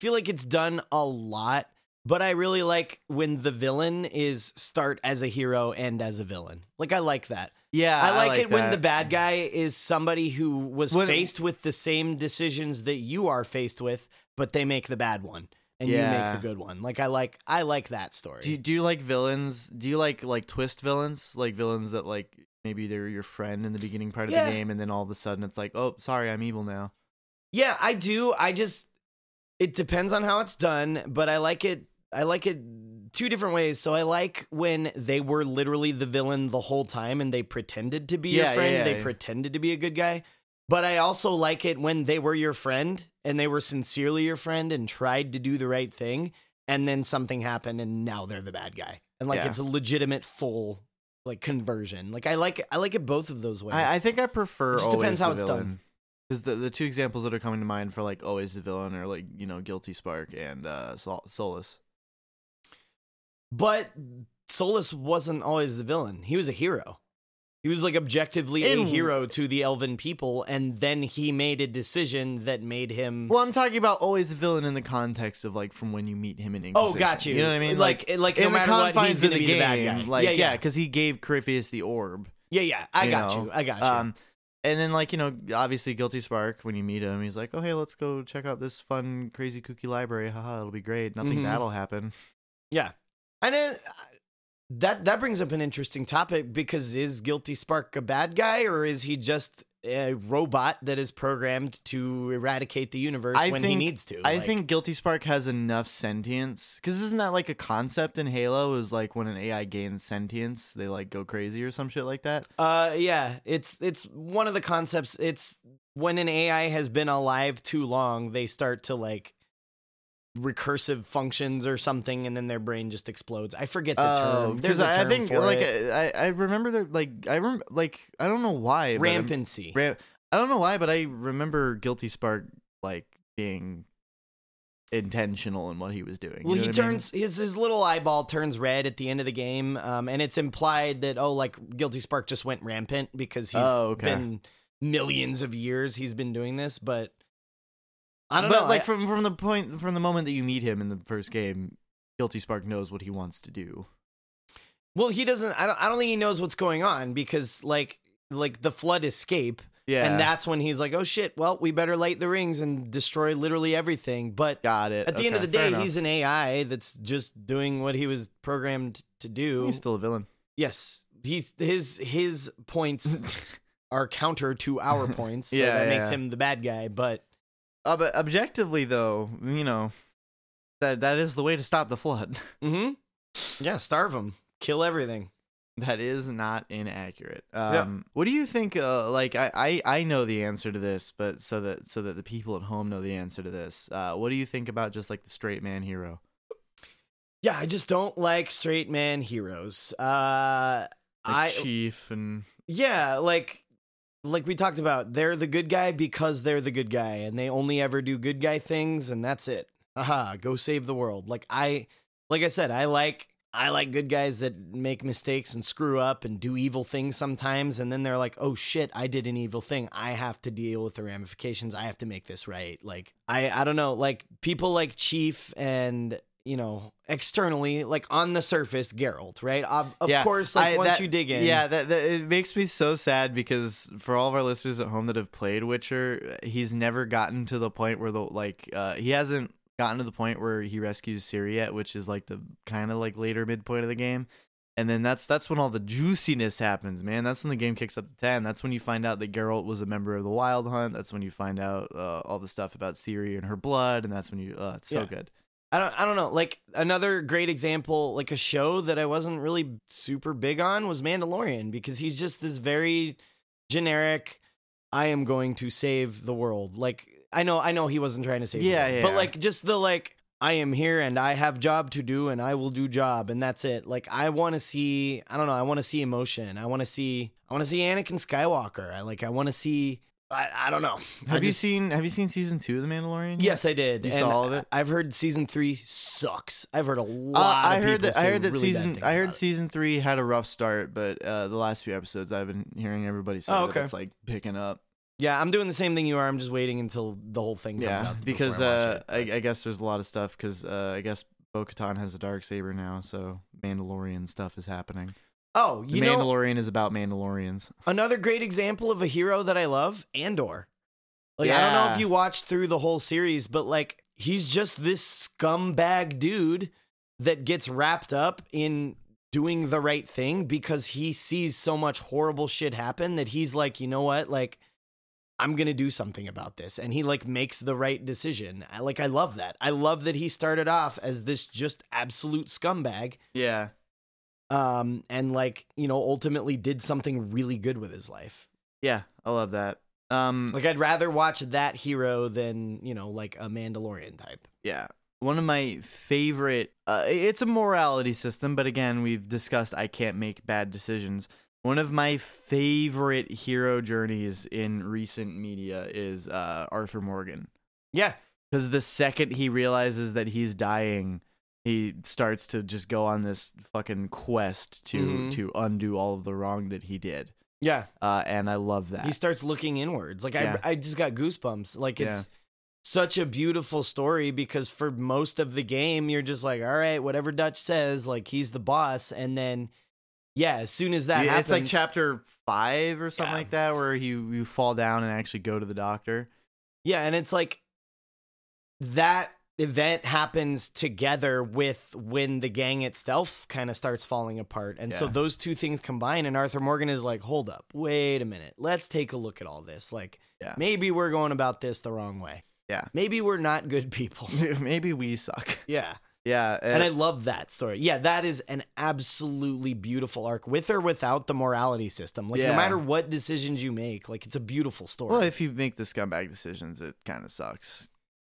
feel like it's done a lot, but I really like when the villain is start as a hero and as a villain. Like I like that. Yeah, I like, it when the bad guy is somebody who was When- faced with the same decisions that you are faced with, but they make the bad one and you make the good one. Like I like I like that story. Do you, do you like villains? Do you like like twist villains? Like villains that like maybe they're your friend in the beginning part of Yeah. the game, and then all of a sudden it's like, oh, sorry, I'm evil now. Yeah, I do. I just it depends on how it's done, but I like it I like it two different ways. So I like when they were literally the villain the whole time and they pretended to be Yeah, your friend, yeah, they pretended to be a good guy. But I also like it when they were your friend and they were sincerely your friend and tried to do the right thing and then something happened and now they're the bad guy. And like it's a legitimate full like conversion. Like I like I like it both of those ways. I, I think I prefer. It just depends how it's villain. done. Because the, the two examples that are coming to mind for like always the villain are like you know guilty spark and uh Sol- Solas. But Solas wasn't always the villain. He was a hero. He was like objectively a hero to the elven people, and then he made a decision that made him. Well, I'm talking about always a villain in the context of like from when you meet him in oh, Inquisition. got you. You know what I mean? Like, like, no in the matter what, confines he's of gonna the be the bad game, guy. like yeah, yeah, because he gave Corypheus the orb. yeah, yeah. I you got know? you. I got you. Um, and then like you know, obviously Guilty Spark. When you meet him, he's like, "Oh hey, let's go check out this fun, crazy, kooky library. Haha, it'll be great. Nothing Mhm. bad'll happen." yeah, and then that that brings up an interesting topic because is Guilty Spark a bad guy or is he just a robot that is programmed to eradicate the universe I when he needs to? I Like- think Guilty Spark has enough sentience because isn't that like a concept in Halo? Is like when an AI gains sentience, they like go crazy or some shit like that. Uh, yeah, it's it's one of the concepts. It's when an AI has been alive too long, they start to like recursive functions or something, and then their brain just explodes. I forget the term. There's because a Oh, I, term I think for like it. I I remember that like I rem- like I don't know why rampancy. Ram- I don't know why, but I remember Guilty Spark like being intentional in what he was doing. You well, know he what I mean? turns his his little eyeball turns red at the end of the game, um, and it's implied that oh, like Guilty Spark just went rampant because he's Oh, okay. been millions of years he's been doing this, but. I don't but know. like I- from from the point from the moment that you meet him in the first game, Guilty Spark knows what he wants to do. Well, he doesn't. I don't. I don't think he knows what's going on because, like, like the flood escape, Yeah, and that's when he's like, "Oh shit! Well, we better light the rings and destroy literally everything." But got it. at the end of the day, he's an AI that's just doing what he was programmed to do. he's still a villain. yes, he's his his points are counter to our points, so Yeah, that makes yeah. him the bad guy. But Uh, but objectively, though, you know that that is the way to stop the flood. hmm yeah, starve them, kill everything. That is not inaccurate. Yeah. Um, What do you think? Uh, like, I, I I know the answer to this, but so that so that the people at home know the answer to this. Uh, what do you think about just like the straight man hero? Yeah, I just don't like straight man heroes. Uh, Like I Chief and Yeah, like like we talked about, they're the good guy because they're the good guy and they only ever do good guy things and that's it. Aha, go save the world. Like I like I said, I like I like good guys that make mistakes and screw up and do evil things sometimes and then they're like, "Oh shit, I did an evil thing. I have to deal with the ramifications. I have to make this right." Like I I don't know, like people like Chief and you know, externally, like on the surface, Geralt, right? Of, of Yeah, course, like I- once that- you dig in, Yeah, that, that it makes me so sad because for all of our listeners at home that have played Witcher, he's never gotten to the point where the like uh, he hasn't gotten to the point where he rescues Ciri yet, which is like the kind of like later midpoint of the game. And then that's that's when all the juiciness happens, man. That's when the game kicks up to ten. That's when you find out that Geralt was a member of the Wild Hunt. That's when you find out uh, all the stuff about Ciri and her blood, and that's when you. Uh, it's so Yeah. good. I don't I don't know. Like another great example, like a show that I wasn't really super big on was Mandalorian because he's just this very generic I am going to save the world. Like I know I know he wasn't trying to save the Yeah, world, yeah. but like just the like I am here and I have job to do and I will do job and that's it. Like I want to see I don't know, I want to see emotion. I want to see I want to see Anakin Skywalker. I like I want to see I, I don't know. I Have you just- seen Have you seen season two of The Mandalorian? Yes, I did. You and saw all of it? I've heard season three sucks. I've heard a Uh, lot. I of heard that. I heard that really season. I heard season three had a rough start, but uh, the last few episodes, I've been hearing everybody say Oh, that okay. it's like picking up. Yeah, I'm doing the same thing you are. I'm just waiting until the whole thing comes Yeah, out. because I uh, I, I guess there's a lot of stuff. Because uh, I guess Bo-Katan has a dark saber now, so Mandalorian stuff is happening. Oh, The you know, Mandalorian is about Mandalorians. another great example of a hero that I love, Andor. Like I don't know if you watched through the whole series, but like he's just this scumbag dude that gets wrapped up in doing the right thing because he sees so much horrible shit happen that he's like, you know what, like. I'm gonna do something about this, and he like makes the right decision. I, like I love that. I love that he started off as this just absolute scumbag, Yeah, um, and like you know ultimately did something really good with his life. yeah, I love that. Um, Like I'd rather watch that hero than you know like a Mandalorian type. Yeah. One of my favorite uh, it's a morality system, but again, we've discussed I can't make bad decisions. One of my favorite hero journeys in recent media is uh, Arthur Morgan. Yeah, Because the second he realizes that he's dying, he starts to just go on this fucking quest to Mhm. to undo all of the wrong that he did. yeah. Uh, and I love that. He starts looking inwards. Like Yeah. I, I just got goosebumps. Like it's such a beautiful story because for most of the game, you're just like, all right, whatever Dutch says, like he's the boss, and then yeah, as soon as that Yeah, happens, it's like chapter five or something Yeah. like that, where you you fall down and actually go to the doctor. Yeah, and it's like that event happens together with when the gang itself kind of starts falling apart. And so those two things combine and Arthur Morgan is like, "Hold up. Wait a minute. Let's take a look at all this. Like Yeah. maybe we're going about this the wrong way. Yeah. Maybe we're not good people." Maybe we suck. yeah. Yeah, And uh, I love that story. Yeah, that is an absolutely beautiful arc with or without the morality system. Like Yeah. no matter what decisions you make, like it's a beautiful story. well, if you make the scumbag decisions, it kind of sucks.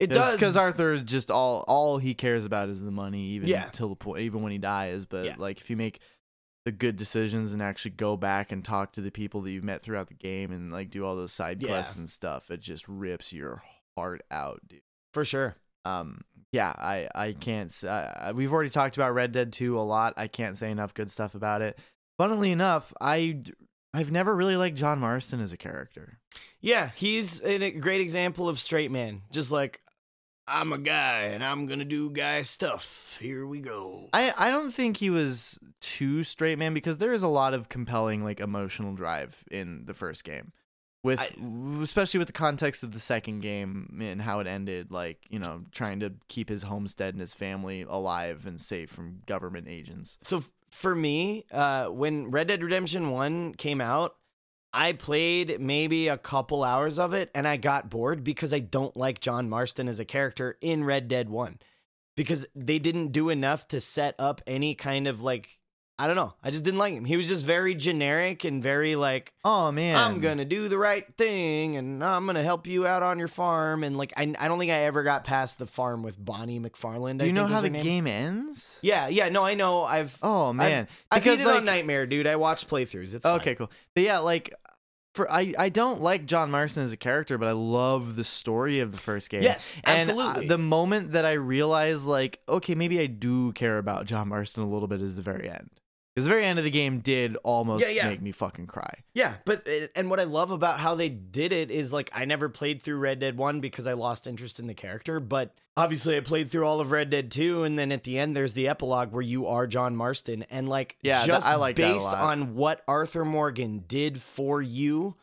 It does because Arthur is just all all he cares about is the money, even Yeah. till the point, even when he dies. But Yeah. like, if you make the good decisions and actually go back and talk to the people that you've met throughout the game and like do all those side Yeah. quests and stuff, it just rips your heart out, dude. for sure. um yeah i i can't uh, we've already talked about red dead 2 a lot i can't say enough good stuff about it funnily enough I I've never really liked john marston as a character Yeah, he's a great example of straight man. Just like I'm a guy and I'm gonna do guy stuff. Here we go. i i don't think he was too straight man because there is a lot of compelling like emotional drive in the first game with especially with the context of the second game and how it ended like you know trying to keep his homestead and his family alive and safe from government agents So f- for me, uh, when Red Dead Redemption One came out, I played maybe a couple hours of it and I got bored because I don't like John Marston as a character in Red Dead One. Because they didn't do enough to set up any kind of like I don't know. I just didn't like him. He was just very generic and very like oh man I'm gonna do the right thing and I'm gonna help you out on your farm and like I, I don't think I ever got past the farm with Bonnie MacFarlane. do I you know how the name. game ends Yeah, yeah, no, I know. I've Oh man, I beat it like, on Nightmare, dude. I watched playthroughs. It's fine. okay, cool. But yeah, like for I I don't like John Marston as a character, but I love the story of the first game. Yes, And uh, absolutely. the moment that I realized, like, okay, maybe I do care about John Marston a little bit, is the very end. Because the very end of the game did almost Yeah, yeah. make me fucking cry. Yeah, but eh, and what I love about how they did it is like I never played through Red Dead 1 because I lost interest in the character, but obviously I played through all of Red Dead 2 and then at the end there's the epilogue where you are John Marston and like Yeah, just I like based on what Arthur Morgan did for you,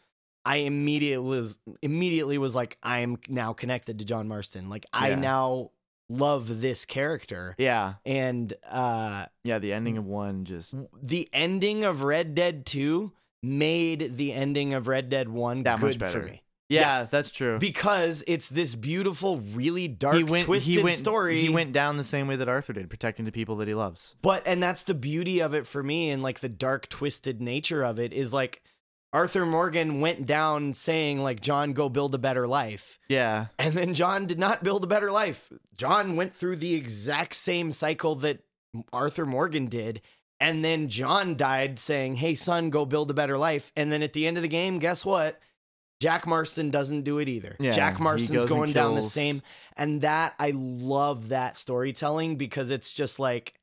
I immediately was immediately was like I am now connected to John Marston. Like I Yeah. now love this character Yeah, and uh yeah. The ending of one just the ending of Red Dead 2 made the ending of Red Dead 1 That much for better. me. yeah, that's true. Because it's this beautiful, really dark, he went, twisted he went, story. He went down the same way that Arthur did, protecting the people that he loves. but and that's the beauty of it for me and like the dark, twisted nature of it is like Arthur Morgan went down saying like John go build a better life. Yeah, And then John did not build a better life. John went through the exact same cycle that Arthur Morgan did. And then John died saying, Hey, son, go build a better life. And then at the end of the game, guess what? Jack Marston doesn't do it either. Yeah, Jack Marston's going down the same. And that, I love that storytelling because it's just like,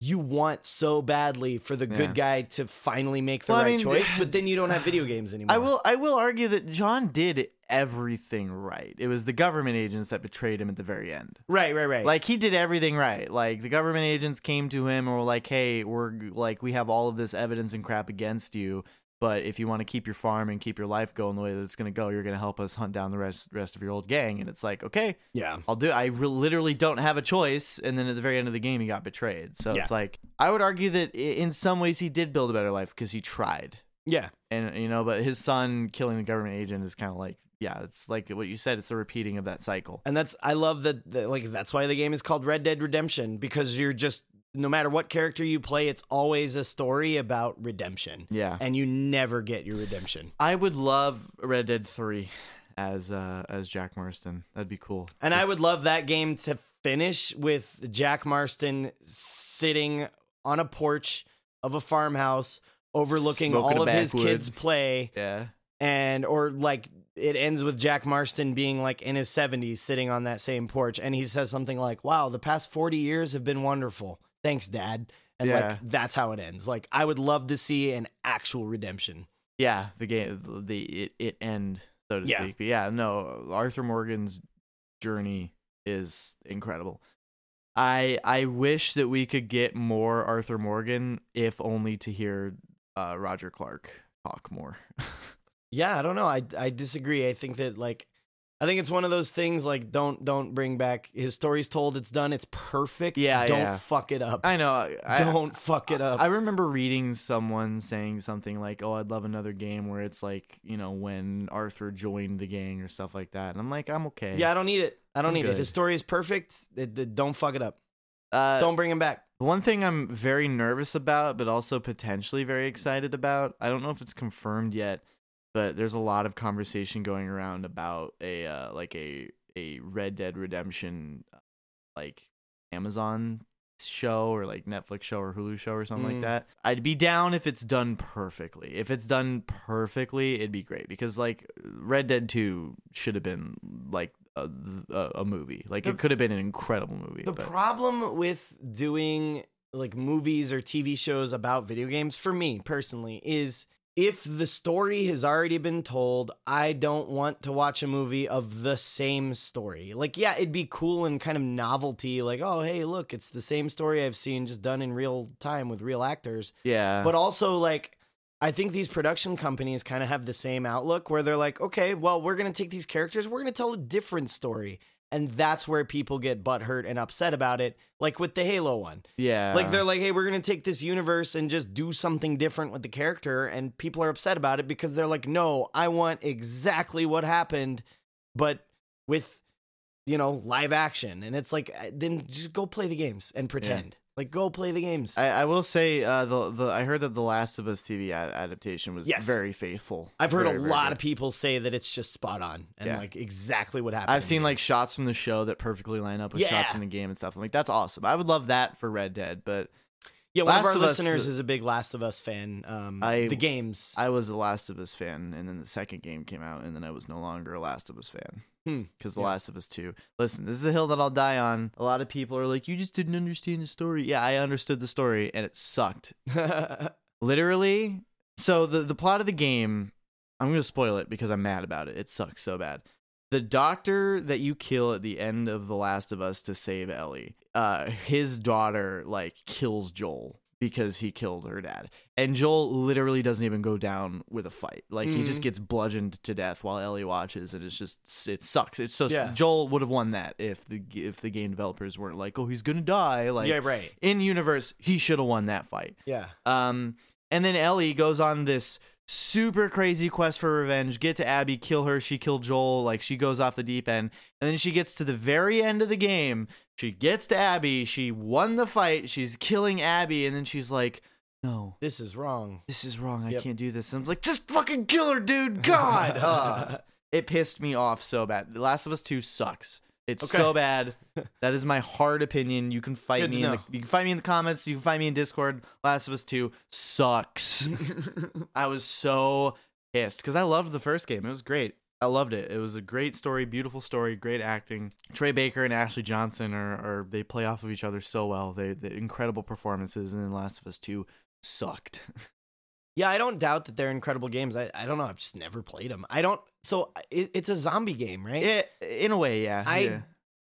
you want so badly for the Yeah. good guy to finally make the Well, I right mean, choice, but then you don't have video games anymore. I will. I will argue that John did everything right. It was the government agents that betrayed him at the very end. Right, right, right. Like he did everything right. Like the government agents came to him and were like, "Hey, we're like we have all of this evidence and crap against you, but if you want to keep your farm and keep your life going the way that it's going to go, you're going to help us hunt down the rest rest of your old gang." And it's like, "Okay, yeah. I'll do. it. I re- literally don't have a choice." And then at the very end of the game, he got betrayed. So Yeah. it's like I would argue that in some ways he did build a better life because he tried. Yeah. And you know, but his son killing the government agent is kind of like, yeah, it's like what you said. It's the repeating of that cycle. And that's I love that, that like that's why the game is called Red Dead Redemption because you're just no matter what character you play, it's always a story about redemption. Yeah. And you never get your redemption. I would love Red Dead Three as uh as Jack Marston. That'd be cool. And I would love that game to finish with Jack Marston sitting on a porch of a farmhouse overlooking Smoking all of his backwood. kids play Yeah. and or like it ends with Jack Marston being like in his 70s sitting on that same porch and he says something like, "Wow, the past 40 years have been wonderful. Thanks, dad." And Yeah. like that's how it ends. Like I would love to see an actual redemption. Yeah. The game, the it, it end, so to Yeah. speak. But yeah, no, Arthur Morgan's journey is incredible. I I wish that we could get more Arthur Morgan, if only to hear uh, Roger Clark talk more. Yeah, I don't know. I I disagree. I think that like I think it's one of those things like don't don't bring back his story's told, it's done, it's perfect. Yeah, don't yeah. fuck it up. I know. I, don't fuck it up. I remember reading someone saying something like, "Oh, I'd love another game where it's like, you know, when Arthur joined the gang or stuff like that." And I'm like, "I'm okay." yeah, I don't need it. I don't I'm need it. good. His story is perfect. It- it- don't fuck it up. Uh, don't bring him back. One thing I'm very nervous about, but also potentially very excited about, I don't know if it's confirmed yet, but there's a lot of conversation going around about a uh, like a a Red Dead Redemption like Amazon show or like Netflix show or Hulu show or something Mm. like that. I'd be down if it's done perfectly. If it's done perfectly, it'd be great because like Red Dead 2 should have been like a, a, a movie. Like The- it could have been an incredible movie. The but- problem with doing like movies or TV shows about video games for me personally is if the story has already been told, I don't want to watch a movie of the same story. Like, yeah, it'd be cool and kind of novelty, like, oh, hey, look, it's the same story I've seen just done in real time with real actors. yeah. But also, like, I think these production companies kind of have the same outlook where they're like, okay, well, we're going to take these characters, we're going to tell a different story. And that's where people get butthurt and upset about it, like with the Halo one. yeah. Like they're like, hey, we're gonna take this universe and just do something different with the character, and people are upset about it because they're like, no, I want exactly what happened, but with you know live action, and it's like, uh, then just go play the games and pretend. Like, go play the games. I, I will say uh, the the I heard that the Last of Us TV a- adaptation was Yes. very faithful. I've heard Very, a very lot good. of people say that it's just spot on and Yeah. like exactly what happened. I've seen like shots from the show that perfectly line up with shots Yeah. from the game and stuff. I'm like, that's awesome. I would love that for Red Dead, but Yeah, one Last of our of Us- listeners is a big Last of Us fan. Um, I- the games. I was a Last of Us fan, and then the second game came out, and then I was no longer a Last of Us fan. Hmm. Because The Yeah. Last of Us 2. Listen, this is a hill that I'll die on. A lot of people are like, you just didn't understand the story. Yeah, I understood the story, and it sucked. Literally. So, the, the plot of the game, I'm going to spoil it because I'm mad about it. It sucks so bad. The doctor that you kill at the end of The Last of Us to save Ellie, uh, his daughter, like, kills Joel because he killed her dad. And Joel literally doesn't even go down with a fight. Like he just Mhm. gets bludgeoned to death while Ellie watches, and it's just it sucks. It's so Yeah. Joel would have won that if the if the game developers weren't like, oh, he's gonna die. Like yeah, right. in universe, he should have won that fight. Yeah. Um, and then Ellie goes on this super crazy quest for revenge. Get to Abby, kill her. She killed Joel. Like she goes off the deep end, and then she gets to the very end of the game. She gets to Abby. She won the fight. She's killing Abby, and then she's like, "No, This is wrong. this is wrong. I can't do this." And I'm like, "Just fucking kill her, dude! God!" Uh, it pissed me off so bad. The Last of Us Two sucks. It's Okay. so bad. That is my hard opinion. You can fight Good me in the you can find me in the comments. You can find me in Discord. Last of Us Two sucks. I was so pissed because I loved the first game. It was great. I loved it. It was a great story, beautiful story, great acting. Troy Baker and Ashley Johnson are, are they play off of each other so well. They the incredible performances, and then Last of Us Two sucked. yeah, I don't doubt that they're incredible games. I, I don't know. I've just never played them. I don't. So it, it's a zombie game, right? it, in a way, yeah. I yeah.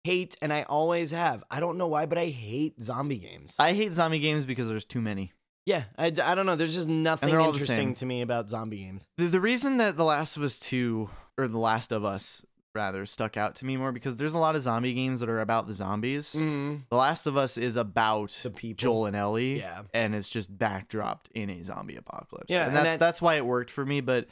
hate, and I always have. I don't know why, but I hate zombie games. I hate zombie games because there's too many. yeah, I, I don't know. There's just nothing they're all the interesting to me about zombie games. The, the reason that The Last of Us 2, or The Last of Us, rather, stuck out to me more because there's a lot of zombie games that are about the zombies. Mm, The Last of Us is about the people. Joel and Ellie. Yeah. And it's just backdropped in a zombie apocalypse. Yeah, And and that's that- that's why it worked for me. But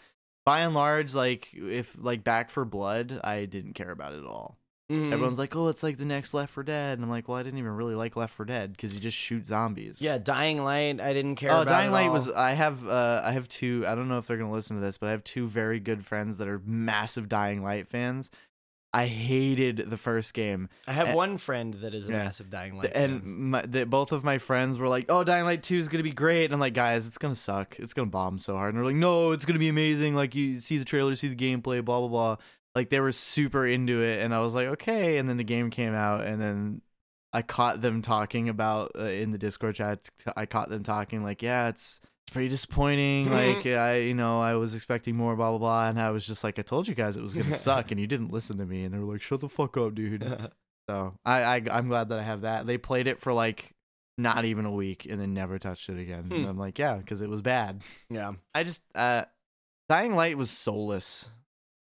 by and large, like if like Back 4 Blood, I didn't care about it at all. Mhm. Everyone's like, "Oh, it's like the next Left 4 Dead," and I'm like, "Well, I didn't even really like Left 4 Dead because you just shoot zombies." Yeah, Dying Light. I didn't care. Oh, about Dying Light all. was. I have. Uh, I have two. I don't know if they're gonna listen to this, but I have two very good friends that are massive Dying Light fans. I hated the first game, I have and- one friend that is a Yeah. massive Dying Light. and fan. my, the, both of my friends were like, "Oh, Dying Light Two is gonna be great," and I'm like, "Guys, it's gonna suck. It's gonna bomb so hard." And they're like, "No, it's gonna be amazing. Like you see the trailer, see the gameplay, blah blah blah." Like they were super into it, and I was like, "Okay." And then the game came out, and then I caught them talking about uh, in the Discord chat. I caught them talking like, "Yeah, it's." It's pretty disappointing. Like I, you know, I was expecting more, blah blah blah, and I was just like, I told you guys it was gonna suck, and you didn't listen to me. And they were like, "Shut the fuck up, dude." So I, I I'm glad that I have that. They played it for like not even a week and then never touched it again. And Hmm. I'm like, yeah, because it was bad. yeah, I just uh Dying Light was soulless.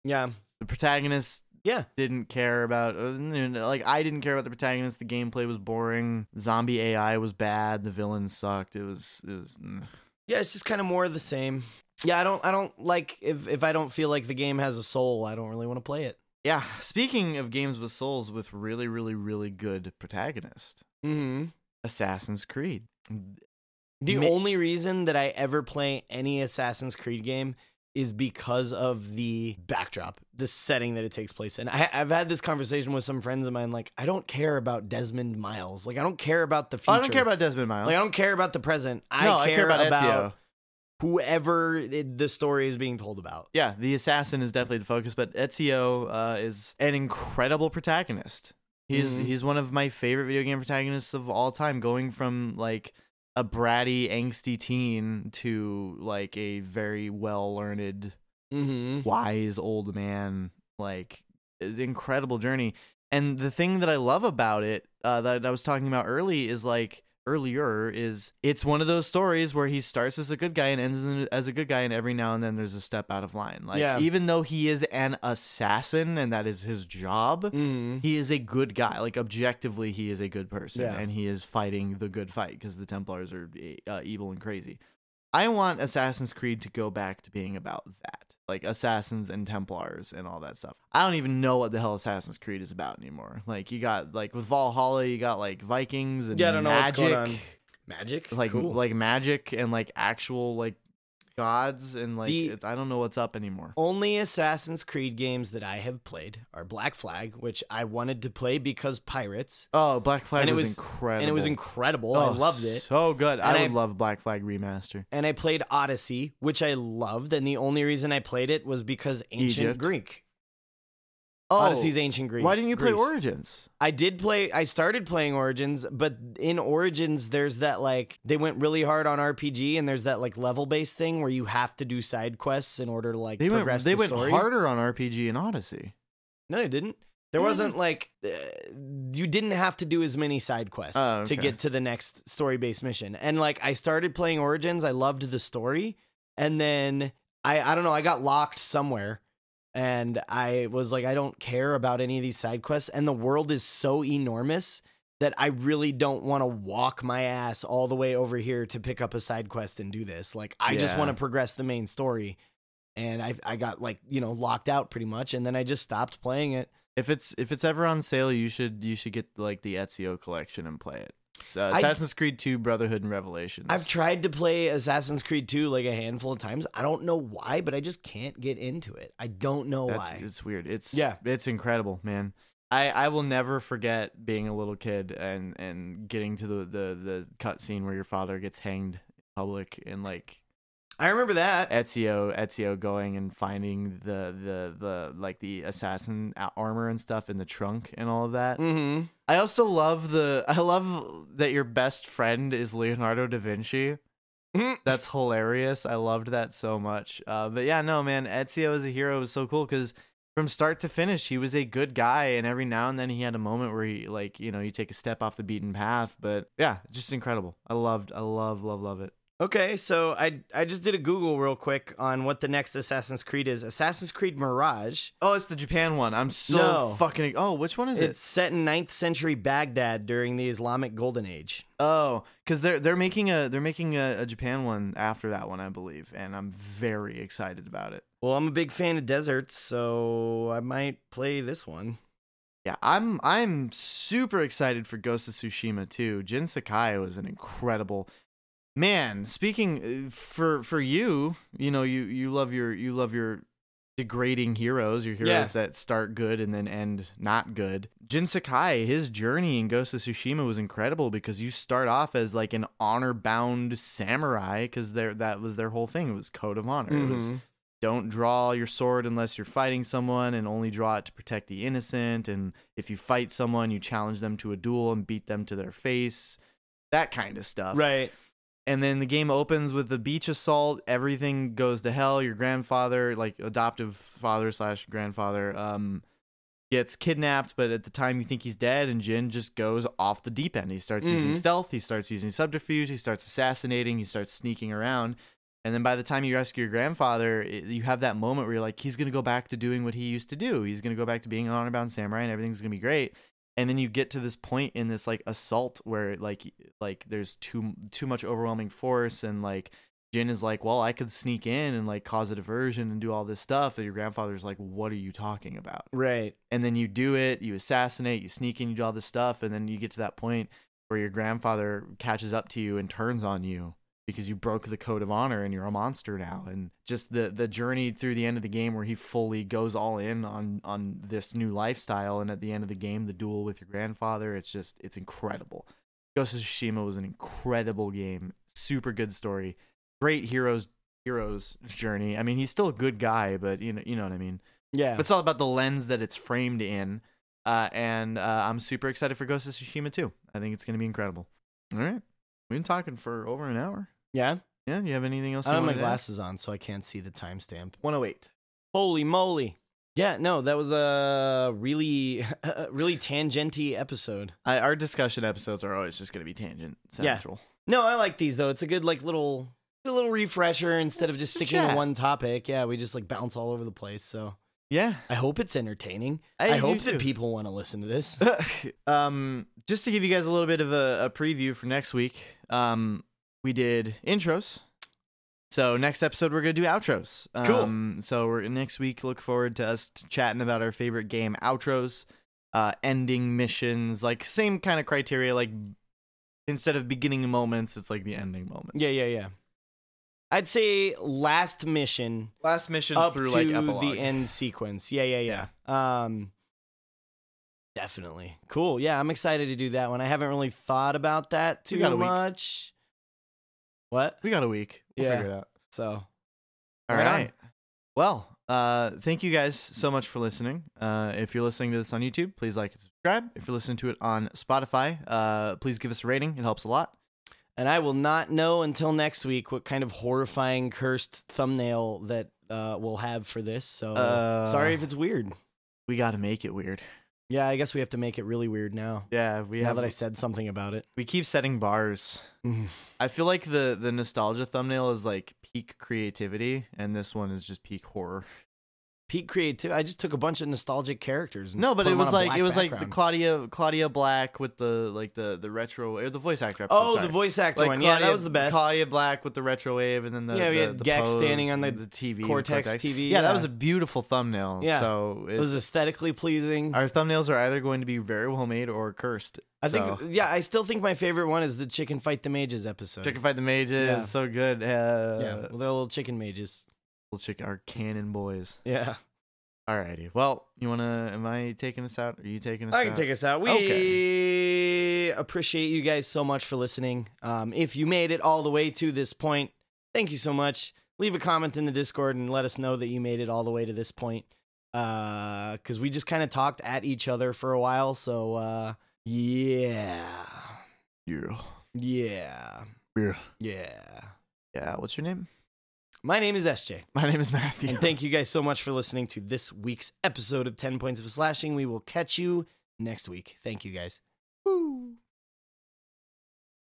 yeah, The protagonist yeah. didn't care about like I didn't care about the protagonist. The gameplay was boring. Zombie AI was bad. The villains sucked. It was it was mm. Yeah, it's just kind of more of the same. Yeah, I don't I don't like if if I don't feel like the game has a soul, I don't really want to play it. yeah. Speaking of games with souls with really really really good protagonist, Mm-hmm. Assassin's Creed. The Ma- only reason that I ever play any Assassin's Creed game is because of the backdrop, the setting that it takes place in. I, I've had this conversation with some friends of mine. Like, I don't care about Desmond Miles. Like, I don't care about the future. Oh, I don't care about Desmond Miles. Like, I don't care about the present. I, no, care, I care about, Ezio. whoever it, the story is being told about. Yeah, the assassin is definitely the focus, but Ezio uh, is an incredible protagonist. He's Mhm. he's one of my favorite video game protagonists of all time, going from like a bratty, angsty teen to like a very well learned, Mm-hmm. wise old man. Like, it's an incredible journey. And the thing that I love about it, uh, that I was talking about early, is like earlier is it's one of those stories where he starts as a good guy and ends as a good guy and every now and then there's a step out of line like Yeah. even though he is an assassin and that is his job Mm-hmm. he is a good guy like objectively he is a good person Yeah. and he is fighting the good fight because the templars are uh, evil and crazy i want assassin's creed to go back to being about that like assassins and templars and all that stuff i don't even know what the hell assassin's creed is about anymore like you got like with valhalla you got like vikings and Yeah, I don't know what's magic going on. Magic, like cool. like magic and like actual like gods and like The- it's, I don't know what's up anymore. Only Assassin's Creed games that I have played are Black Flag, which I wanted to play because pirates, Oh, Black Flag And it was, was- incredible. and it was incredible. I Oh, loved it. So good. And I would I- love Black Flag remaster. And I played Odyssey, which I loved, and the only reason I played it was because ancient Egypt. Greek. Oh, Odyssey's ancient Greek. why didn't you play Greece. Origins? I did play. I started playing Origins, but in Origins, there's that like they went really hard on RPG, and there's that like level based thing where you have to do side quests in order to like They went progress they the went story. harder on RPG and Odyssey. No, they didn't. There wasn't like uh, you didn't have to do as many side quests Oh, to get to the next story based mission. And like I started playing Origins, I loved the story, and then I I don't know, I got locked somewhere. And I was like, I don't care about any of these side quests. And the world is so enormous that I really don't want to walk my ass all the way over here to pick up a side quest and do this. Like, I just want to progress the main story. And I, I got like, you know, locked out pretty much. And then I just stopped playing it. If it's if it's ever on sale, you should you should get like the Ezio collection and play it. It's uh, I- Assassin's Creed 2 Brotherhood and Revelations. I've tried to play Assassin's Creed 2 like a handful of times. I don't know why, but I just can't get into it. I don't know That's why. it's weird. It's Yeah. it's incredible, man. I, I will never forget being a little kid and, and getting to the, the, the cut scene where your father gets hanged in public and like I remember that. Ezio Ezio going and finding the the the like the assassin armor and stuff in the trunk and all of that. Mm-hmm. I also love the I love that your best friend is Leonardo da Vinci. Mhm. That's hilarious. I loved that so much. Uh, but yeah, no man, Ezio as a hero was so cool because from start to finish, he was a good guy, and every now and then he had a moment where he like you know you take a step off the beaten path. But yeah, just incredible. I loved, I love, love, love it. Okay, so I I just did a Google real quick on what the next Assassin's Creed is. Assassin's Creed Mirage. Oh, it's the Japan one. I'm so No. fucking. Oh, which one is It's it? It's set in 9th century Baghdad during the Islamic Golden Age. Oh, because they're they're making a they're making a, a Japan one after that one, I believe, and I'm very excited about it. Well, I'm a big fan of deserts, so I might play this one. Yeah, I'm I'm super excited for Ghost of Tsushima too. Jin Sakai was an incredible man. Speaking uh, for for you, you know, you you love your you love your degrading heroes, your heroes that start good and then end not good. Jin Sakai, his journey in Ghost of Tsushima was incredible because you start off as like an honor bound samurai because there that was their whole thing. It was code of honor. It was Mhm. don't draw your sword unless you're fighting someone and only draw it to protect the innocent and if you fight someone you challenge them to a duel and beat them to their face that kind of stuff Right. And then the game opens with the beach assault. Everything goes to hell. Your grandfather like adoptive father slash grandfather um gets kidnapped but at the time you think he's dead and jin just goes off the deep end. He starts using Mhm. stealth. He starts using subterfuge. He starts assassinating. He starts sneaking around. And then by the time you rescue your grandfather it, you have that moment where you're like he's going to go back to doing what he used to do. He's going to go back to being an honor bound samurai and everything's going to be great and then you get to this point in this like assault where like like there's too too much overwhelming force and like Jin is like, well, I could sneak in and like cause a diversion and do all this stuff. That your grandfather's like, what are you talking about? Right. And then you do it, you assassinate, you sneak in, you do all this stuff, and then you get to that point where your grandfather catches up to you and turns on you because you broke the code of honor and you're a monster now. And just the the journey through the end of the game where he fully goes all in on on this new lifestyle, and at the end of the game, the duel with your grandfather, it's just it's incredible. Ghost of Tsushima was an incredible game, super good story, great heroes heroes journey. I mean, he's still a good guy, but you know you know what I mean. Yeah. But it's all about the lens that it's framed in. Uh, and uh, I'm super excited for Ghost of Tsushima too. I think it's going to be incredible. All right. We've been talking for over an hour. Yeah. Yeah. You have anything else? I don't have my wanted to add? glasses on, so I can't see the timestamp. 108. Holy moly. Yeah, no, that was a really, really tangenty episode. I, our discussion episodes are always just going to be tangent Yeah. central. No, I like these though. It's a good like little, a little refresher instead of just a sticking to one topic. Yeah, we just like bounce all over the place. So Yeah. I hope it's entertaining. I I, hope too. that people want to listen to this. um, just to give you guys a little bit of a, a preview for next week, um, we did intros. So next episode we're gonna do outros. Cool. Um, so we're next week. Look forward to us chatting about our favorite game outros, uh, ending missions, like same kind of criteria. Like instead of beginning moments, it's like the ending moment. yeah, yeah, yeah. I'd say last mission Last mission up through to like epilogue. the end sequence. Yeah, yeah, yeah. Um, definitely cool. Yeah, I'm excited to do that one. I haven't really thought about that too much. What? We got a week. We'll Yeah. figure it out. So All Right right. Well, uh, thank you guys so much for listening. Uh, if you're listening to this on YouTube, please like and subscribe. If you're listening to it on Spotify, uh, please give us a rating. It helps a lot. And I will not know until next week what kind of horrifying cursed thumbnail that uh, we'll have for this. So Uh, sorry if it's weird. We got to make it weird. Yeah, I guess we have to make it really weird now. Yeah, we now have. that I said something about it. we keep setting bars. Mhm. I feel like the the nostalgia thumbnail is like peak creativity, and this one is just peak horror. Peak creative. I just took a bunch of nostalgic characters. No, but it was like it was like the. Claudia Claudia Black with the like the the retro or the voice actor. Episode, Oh, sorry. the voice actor like one. yeah, that Claudia- was the best. Claudia Black with the retro wave, and then the Yeah, we had the Gex standing on the the TV, the Cortex TV, Yeah, that was a beautiful thumbnail. Yeah. so It was aesthetically pleasing. our thumbnails are either going to be very well made or cursed. I think, so. yeah, I still think my favorite one is the chicken fight the mages episode. Chicken fight the mages, Yeah. so good. Uh, yeah, well, they're little chicken mages. Chicken, our cannon boys. Yeah, Alrighty. Well, you wanna? Am I taking us out? Are you taking us out? I out? can take us out. We Okay. appreciate you guys so much for listening. Um, if you made it all the way to this point, thank you so much. Leave a comment in the Discord and let us know that you made it all the way to this point. Uh, because we just kind of talked at each other for a while. So, uh, yeah, Yeah. yeah, Yeah. yeah. Yeah. What's your name? My name is SJ. My name is Matthew. And thank you guys so much for listening to this week's episode of 10 Points of Slashing. We will catch you next week. Thank you guys. Woo.